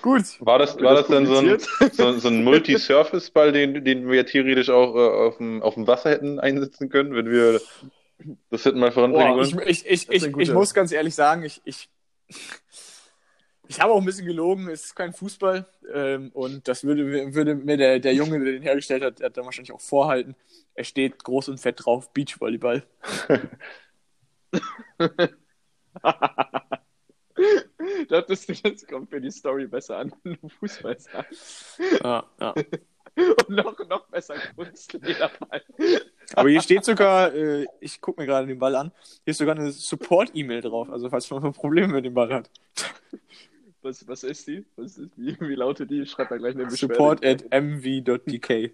Gut. War das, war das dann so ein, so, so ein Multi-Surface-Ball, den, den wir theoretisch auch äh, auf, dem, auf dem Wasser hätten einsetzen können, wenn wir das hätten mal voranbringen ich, wollen? ich, ich, Das ich, gute- ich muss ganz ehrlich sagen, ich, ich, ich habe auch ein bisschen gelogen, es ist kein Fußball. Ähm, und das würde, würde mir der, der Junge, der den hergestellt hat, der hat dann wahrscheinlich auch vorhalten. Er steht groß und fett drauf, Beachvolleyball. Dachtest du, das kommt für die Story besser an, wenn du Fußball sagst. Ja, ja. Und noch, noch besser Kunstlederball. Aber hier steht sogar, äh, ich gucke mir gerade den Ball an, hier ist sogar eine Support-E-Mail drauf, also falls man ein Problem mit dem Ball hat. Was, was ist die? Was ist, wie, wie lautet die? Schreibt da gleich eine Beschwerde. Support at mv.dk.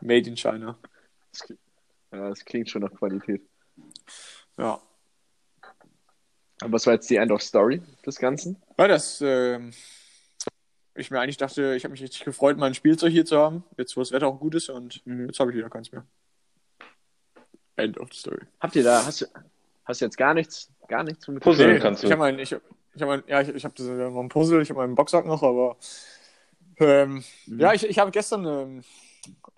Made in China. Das klingt- Ja, das klingt schon nach Qualität. Ja. Aber was war jetzt die End of Story des Ganzen? Weil das, ähm, ich mir eigentlich dachte, ich habe mich richtig gefreut, mein Spielzeug hier zu haben, jetzt wo das Wetter auch gut ist und Mhm. jetzt habe ich wieder keins mehr. End of the story. Habt ihr da, hast du, hast du jetzt gar nichts, gar nichts mit Puzzle. Nee, kannst du. Ich habe mein, ich, hab- ich habe ja, ich, ich habe noch ein Puzzle, ich habe meinen Boxsack noch, aber ähm, Mhm. ja, ich, ich habe gestern, ähm,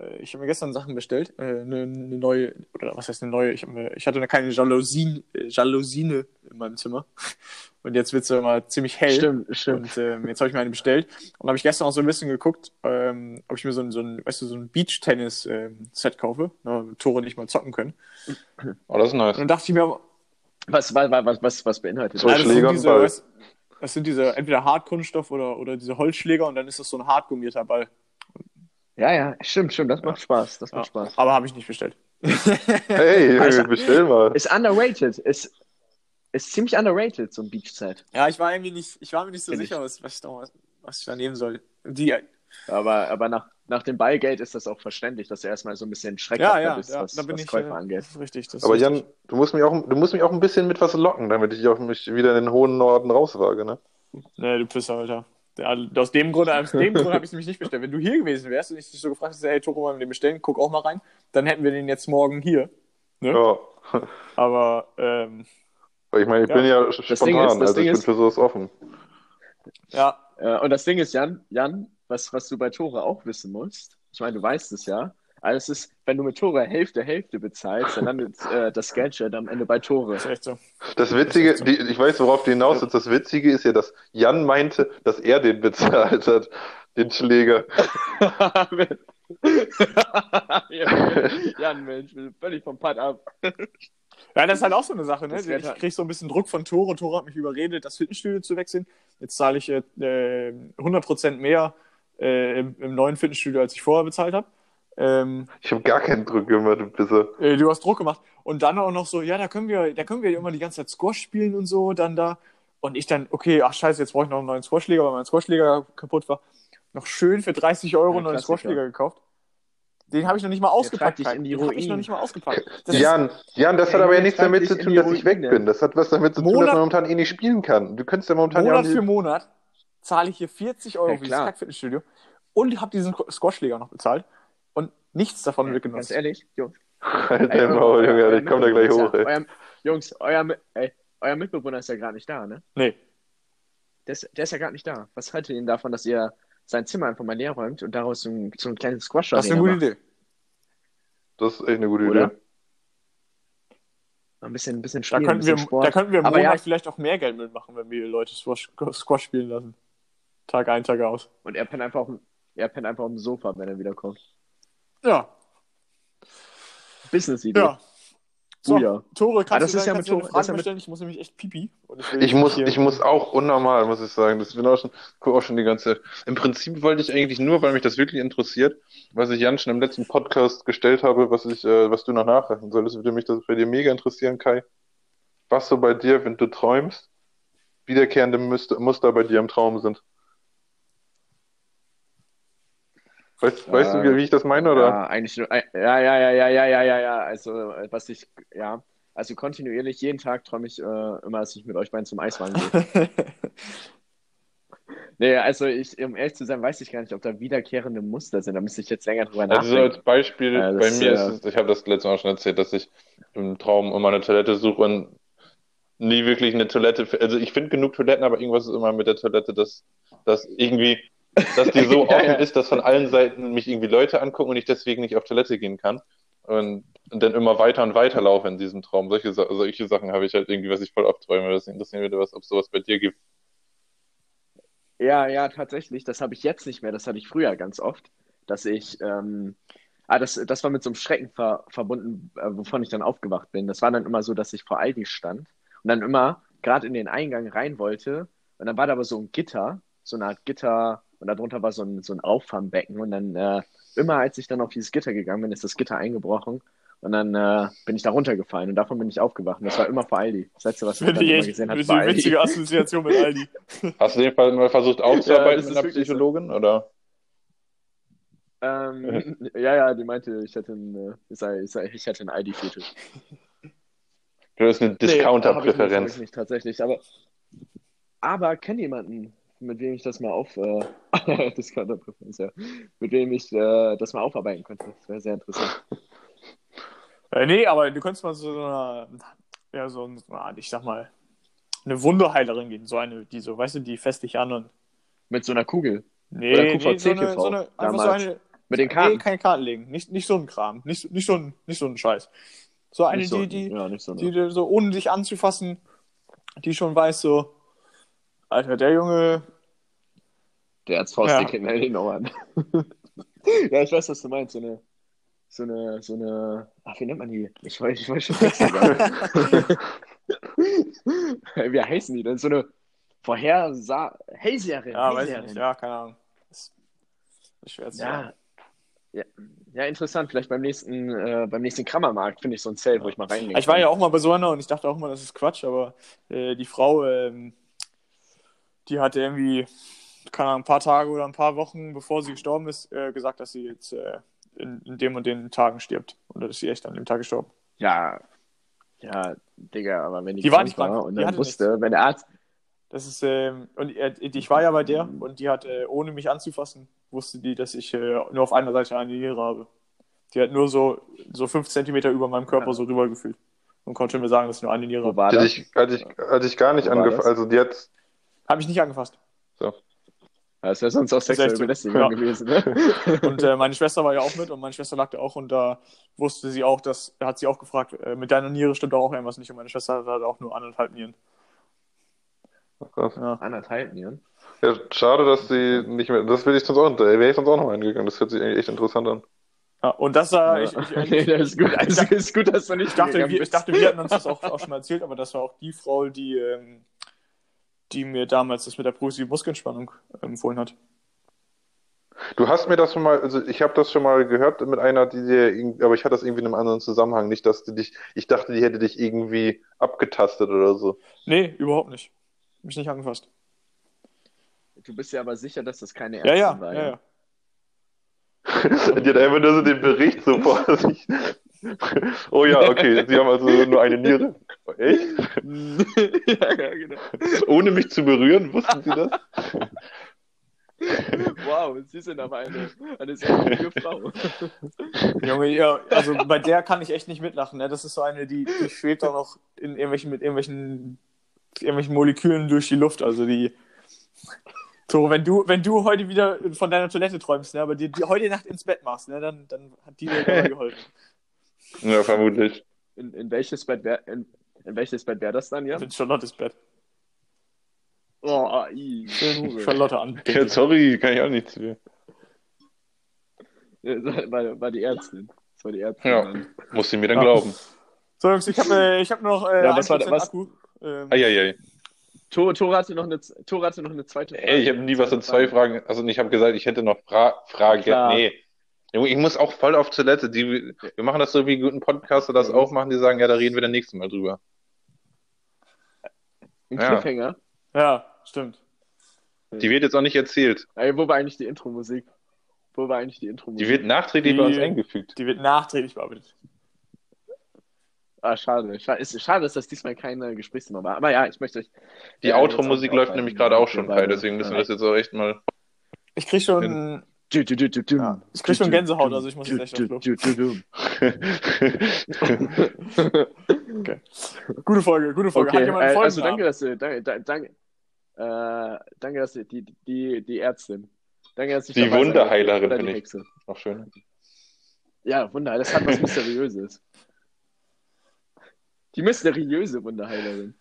äh, ich habe mir gestern Sachen bestellt, äh, eine, eine neue, oder was heißt eine neue? Ich, hab mir, ich hatte keine Jalousien, äh, Jalousine in meinem Zimmer und jetzt wird's ja mal ziemlich hell. Stimmt, stimmt. Und ähm, jetzt habe ich mir eine bestellt. Und habe ich gestern auch so ein bisschen geguckt, ähm, ob ich mir so ein, so ein, weißt du, so ein Beach-Tennis-Set kaufe, ne, Tore nicht mal zocken können. Oh, das ist nice. Und dann dachte ich mir, Was, was, was, was, was beinhaltet So ja, das? das, Schläger sind und diese, Ball. das sind diese entweder Hartkunststoff oder, oder diese Holzschläger und dann ist das so ein hartgummierter Ball. Ja, ja, stimmt, stimmt. Das macht Spaß. Das Ja. macht Spaß. Aber habe ich nicht bestellt. Hey, Also- bestell mal. Ist underrated. Ist, ist ziemlich underrated, so ein Beachset. Ja, ich war irgendwie nicht, ich war mir nicht so Kenn sicher, was, was, ich da, was ich da nehmen soll. Die, Aber, aber nach, nach dem Ballgeld ist das auch verständlich, dass du erstmal so ein bisschen schreckhafter ja, ja, bist, ja, was, da bin was ich. Käufer äh, angeht. Das ist richtig. Das ist Aber richtig. Jan, du musst mich auch, du musst mich auch ein bisschen mit was locken, damit ich auch mich wieder in den hohen Norden rauswage, ne? Nee, du Pisser, Alter. Ja, aus dem Grund, aus dem Grund habe ich es nämlich nicht bestellt. Wenn du hier gewesen wärst und ich dich so gefragt hätte, hey Toro, wollen wir den bestellen, guck auch mal rein, dann hätten wir den jetzt morgen hier. Ne? Ja. Aber ähm, Ich meine, ich Ja. bin ja Ding spontan, ist- das also Ding ich bin ist- für sowas offen. ja, und das Ding ist, Jan, Jan, was, was du bei Tore auch wissen musst, ich meine, du weißt es ja, also es ist, wenn du mit Tore Hälfte, Hälfte bezahlst, dann landet äh, das Geldschert am Ende bei Tore. ist echt so. Das Witzige, die, ich weiß, worauf du hinaus willst. Das Witzige ist ja, dass Jan meinte, dass er den bezahlt hat, den Schläger. Jan, Mensch, wir sind völlig vom Pad ab. Ja, das ist halt auch so eine Sache, ne? Das Ich kriege so ein bisschen Druck von Tore. Tore hat mich überredet, das Fitnessstudio zu wechseln. Jetzt zahle ich äh, 100% mehr äh, im, im neuen Fitnessstudio, als ich vorher bezahlt habe. Ähm, Ich habe gar keinen Druck gemacht bisher. äh, du hast Druck gemacht. Und dann auch noch so, ja, da können wir, da können wir immer die ganze Zeit Squash spielen und so, dann da. Und ich dann, okay, ach scheiße, jetzt brauche ich noch einen neuen Squashschläger, weil mein Squashschläger kaputt war. Noch schön für 30 Euro Ja, einen neuen. Squashschläger gekauft. Den habe ich noch nicht mal ausgepackt. dich in die Den habe ich noch nicht mal ausgepackt. Das ist- Jan, Jan, das hat aber ja nichts damit zu tun, dass ich weg bin. Das hat was damit zu tun, Monat- dass man momentan eh nicht spielen kann. Du könntest ja momentan Monat ja für nicht. Monat zahle ich hier 40 Euro Ja, für dieses. Kack-Fitnessstudio und habe diesen Squashschläger noch bezahlt und nichts davon Ganz mitgenutzt. ehrlich, Jungs. Halt Ey, Maul, euer- Junge, ich komm da gleich Mitbewohner hoch, ist ja- ey. Euer, Jungs, euer, ey, euer Mitbewohner ist ja gerade nicht da, ne? Nee. Der ist, der ist ja gerade nicht da. Was haltet ihr denn davon, dass ihr sein Zimmer einfach mal leer räumt und daraus so ein, so ein kleines squash Das ist eine gute macht? Idee. Das ist echt eine gute Oder? Idee. Ein bisschen, ein bisschen Da spielen, ein könnten, wir, Sport. da könnten wir im Aber Monat ja. vielleicht auch mehr Geld mitmachen, wenn wir Leute Squash, Squash spielen lassen. Tag ein, Tag aus. Und er pennt einfach auf, dem- er pennt einfach auf dem Sofa, wenn er wiederkommt. Ja, Business-Idee. ja. So, Oh ja. Tore, Ah, kannst das du, ist dann, ja kannst mit Tore- Fragen ja mit- stellen? Ich muss nämlich echt pipi. Ich muss, hier- ich muss auch unnormal, muss ich sagen. Das bin auch schon, guck auch schon die ganze Zeit. Im Prinzip wollte ich eigentlich nur, weil mich das wirklich interessiert, was ich Jan schon im letzten Podcast gestellt habe, was ich, äh, was du noch nachreichen solltest, würde mich das bei dir mega interessieren, Kai. Was so bei dir, wenn du träumst, wiederkehrende Muster bei dir im Traum sind. Weißt, weißt du, wie, wie ich das meine, oder? Ja, eigentlich nur, äh, ja, ja, ja, ja, ja, ja, ja, ja. Also, äh, was ich, ja, also kontinuierlich, jeden Tag träume ich äh, immer, dass ich mit euch beiden zum Eiswagen gehe. Nee, also ich, um ehrlich zu sein, weiß ich gar nicht, ob da wiederkehrende Muster sind. Da müsste ich jetzt länger drüber Also so nachdenken. als Beispiel, Ja, bei mir ist äh, es, ich habe das letzte Mal schon erzählt, dass ich im Traum immer eine Toilette suche und nie wirklich eine Toilette, also ich finde genug Toiletten, aber irgendwas ist immer mit der Toilette, dass, dass irgendwie, dass die so offen ist, dass von allen Seiten mich irgendwie Leute angucken und ich deswegen nicht auf Toilette gehen kann. Und, und dann immer weiter und weiter laufe in diesem Traum. Solche, solche Sachen habe ich halt irgendwie, was ich voll oft träume. Das interessiert mich, was, ob es sowas bei dir gibt. Ja, ja, tatsächlich. Das habe ich jetzt nicht mehr. Das hatte ich früher ganz oft, dass ich, ähm, ah, das, das war mit so einem Schrecken ver verbunden, äh, wovon ich dann aufgewacht bin. Das war dann immer so, dass ich vor Aldi stand und dann immer gerade in den Eingang rein wollte und dann war da aber so ein Gitter, so eine Art Gitter und darunter war so ein, so ein Auffangbecken und dann äh, immer als ich dann auf dieses Gitter gegangen bin, ist das Gitter eingebrochen und dann äh, bin ich da runtergefallen und davon bin ich aufgewacht. Und das war immer vor Aldi. Das letzte, was ich dann echt gesehen eine habe, war Aldi. witzige Assoziation mit Aldi. Hast du den Fall mal versucht Ja, aufzuarbeiten das mit einer wirklich so. Psychologin, oder? Ähm, ja, ja, die meinte, ich hätte einen, äh, ich, sei, ich, sei, ich hätte einen ID-Fetisch. Du hast eine Nee, hab ich nicht, Discounter-Präferenz. nicht tatsächlich, aber, aber kennt jemanden, mit dem ich das mal auf, äh, Discounter-Präferenz, ja, mit dem ich äh, das mal aufarbeiten könnte. Das wäre sehr interessant. Äh, nee, aber du könntest mal so einer, ja, so ein- ah, ich sag mal, eine Wunderheilerin gehen. So eine, die so, weißt du, die fest dich an und. Mit so einer Kugel. Nee, Oder nee, QVC so eine, TV so eine, einfach so eine. Mit den Nee, Karten. keine Karten legen. Nicht, nicht so ein Kram. Nicht, nicht, so ein, nicht so ein Scheiß. So eine, so, die, die, ja, nicht so die eine. dir so, ohne dich anzufassen, die schon weiß, so, Alter, der Junge, Der hat's Faust, Ja. den kennt man den an. ja, ich weiß, was du meinst. So eine, so eine, so eine, ach, wie nennt man die? Ich weiß, ich weiß schon. Wie heißen die denn? So eine Vorhersa Hellseherin. ja, weiß ich Hellseherin. nicht, ja, keine Ahnung. Das ist schwer zu sagen. Ja. Ja, ja, interessant. Vielleicht beim nächsten, äh, beim nächsten Krammermarkt finde ich so ein Zelt, wo ich mal reingehen Ich war ja auch mal bei so einer und ich dachte auch immer, das ist Quatsch, aber äh, die Frau, ähm, die hatte irgendwie, keine Ahnung, ein paar Tage oder ein paar Wochen, bevor sie gestorben ist, äh, gesagt, dass sie jetzt äh, in, in dem und den Tagen stirbt. Und dann ist sie echt an dem Tag gestorben. Ja, ja, Digga, aber wenn die, Die war nicht krank. war und Die dann wusste, wenn der Arzt, Das ist, ähm, und äh, ich war ja bei der und die hat, äh, ohne mich anzufassen, wusste die, dass ich äh, nur auf einer Seite eine Niere habe. Die hat nur so, so fünf Zentimeter über meinem Körper Ja. so rüber gefühlt und konnte mir sagen, dass ich nur eine Niere war Hatte das? ich, hatte ich, hatte ich gar nicht das? Also die hat. Habe ich nicht angefasst. So. Das wäre sonst auch sexuelle so. Belästigung Ja. gewesen, ne? Und äh, meine Schwester war ja auch mit und meine Schwester lag da auch und da wusste sie auch, dass, da hat sie auch gefragt, äh, mit deiner Niere stimmt doch auch irgendwas nicht und meine Schwester hatte auch nur anderthalb Nieren. Krass. Ja. Anderthalb Nieren. Ja, schade, dass die nicht mehr. Das will ich sonst auch, da wäre ich sonst auch noch eingegangen. Das hört sich eigentlich echt interessant an. Ja, und das war, Ja. ich, ich, nee, das ist gut. Also ist gut, dass du nicht Ich dachte, wir, ich dachte, wir hatten uns das auch, auch schon mal erzählt, aber das war auch die Frau, die, ähm, die mir damals das mit der progressiven Muskelentspannung empfohlen hat. Du hast mir das schon mal, also ich habe das schon mal gehört mit einer, die dir, irgendwie- aber ich hatte das irgendwie in einem anderen Zusammenhang. Nicht, dass die dich, ich dachte, die hätte dich irgendwie abgetastet oder so. Nee, überhaupt nicht. Mich nicht angefasst. Du bist ja aber sicher, dass das keine Ja, Ärztin ja, war. ja, ja. Die hat einfach nur so den Bericht so vor sich. Oh ja, okay, sie haben also nur eine Niere. Echt? ja, ja, genau. Ohne mich zu berühren, wussten sie das? Wow, Sie sind aber eine, eine sehr ruhige Frau. Junge, ja, also bei der kann ich echt nicht mitlachen. Ne? Das ist so eine, die, die schwebt auch noch in irgendwelchen, mit irgendwelchen, irgendwelchen Molekülen durch die Luft. Also die. So, wenn du, wenn du heute wieder von deiner Toilette träumst, ne, aber dir die heute Nacht ins Bett machst, ne, dann, dann hat die dir dabei geholfen. Ja, vermutlich. In, in welches Bett wäre in, in welches Bett wäre das dann, ja? In Charlottes Bett. Oh, i, Hure. Charlotte an. Ja, sorry, kann ich auch nichts für. war, war die Ärztin. Das war die Ärztin. Ja. dann. Muss sie mir dann Ja. glauben. So, Jungs, ich habe äh, ich hab noch äh, Ja, was war 1% da- was- Akku. Ähm, Eieiei. Tore, Tore, hatte noch eine, Tore hatte noch eine zweite Frage. Ey, ich habe nie was an zwei Fragen. Also ich habe gesagt, ich hätte noch Fra Frage. Klar. Nee. Ich muss auch voll auf Toilette. Die, wir machen das so wie guten Podcaster das auch machen, die sagen, ja, da reden wir dann nächstes Mal drüber. Ein Ja. Cliffhanger. ja, stimmt. Die wird jetzt auch nicht erzählt. Ey, wo war eigentlich die Intro-Musik? Wo war eigentlich die Intro-Musik? Die wird nachträglich bei uns Die- eingefügt. Die wird nachträglich bearbeitet. Ah, schade. Schade, ist, schade, dass das diesmal keine Gesprächsthema war. Aber ja, ich möchte euch. Die Ja, Outro-Musik läuft nämlich gerade auch schon frei, deswegen müssen wir das jetzt auch echt mal. Ich krieg schon, Du, du, du, du, du. Ja, ich krieg schon Gänsehaut, also ich muss jetzt echt aufs Klo. Du, du, du, okay. Gute Folge, gute Folge. Okay, Hat äh, also danke, dass du, danke, danke, danke, äh, danke, dass du, die, die, die Ärztin. Danke, dass ich Die. Wunderheilerin bin ich. Noch schön. Ja, Wunder, das hat was Mysteriöses. Die mysteriöse Wunderheilerin.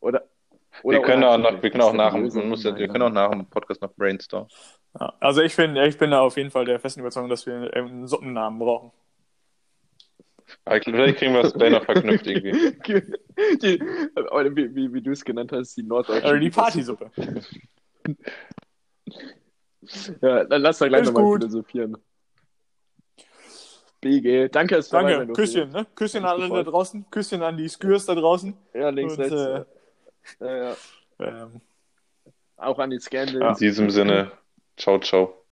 Oder Wir können auch nach, wir können auch nach, muss wir können auch nach dem Podcast noch brainstormen. Ja, also ich finde, ich bin da auf jeden Fall der festen Überzeugung, dass wir einen Suppennamen brauchen. Aber Vielleicht kriegen wir das gleich noch verknüpft irgendwie. die, wie, wie, wie du es genannt hast, die norddeutsche. Oder die Partysuppe. Ja, dann lass doch gleich nochmal gut. philosophieren. BG, danke, dass du dabei sein Danke. Küsschen, ne? Küsschen an alle da draußen, Küsschen an die Skürs da draußen. Ja, links, Und, rechts. äh, ja, ja. Ähm, Auch an die Scandals. In diesem Sinne, ciao, ciao.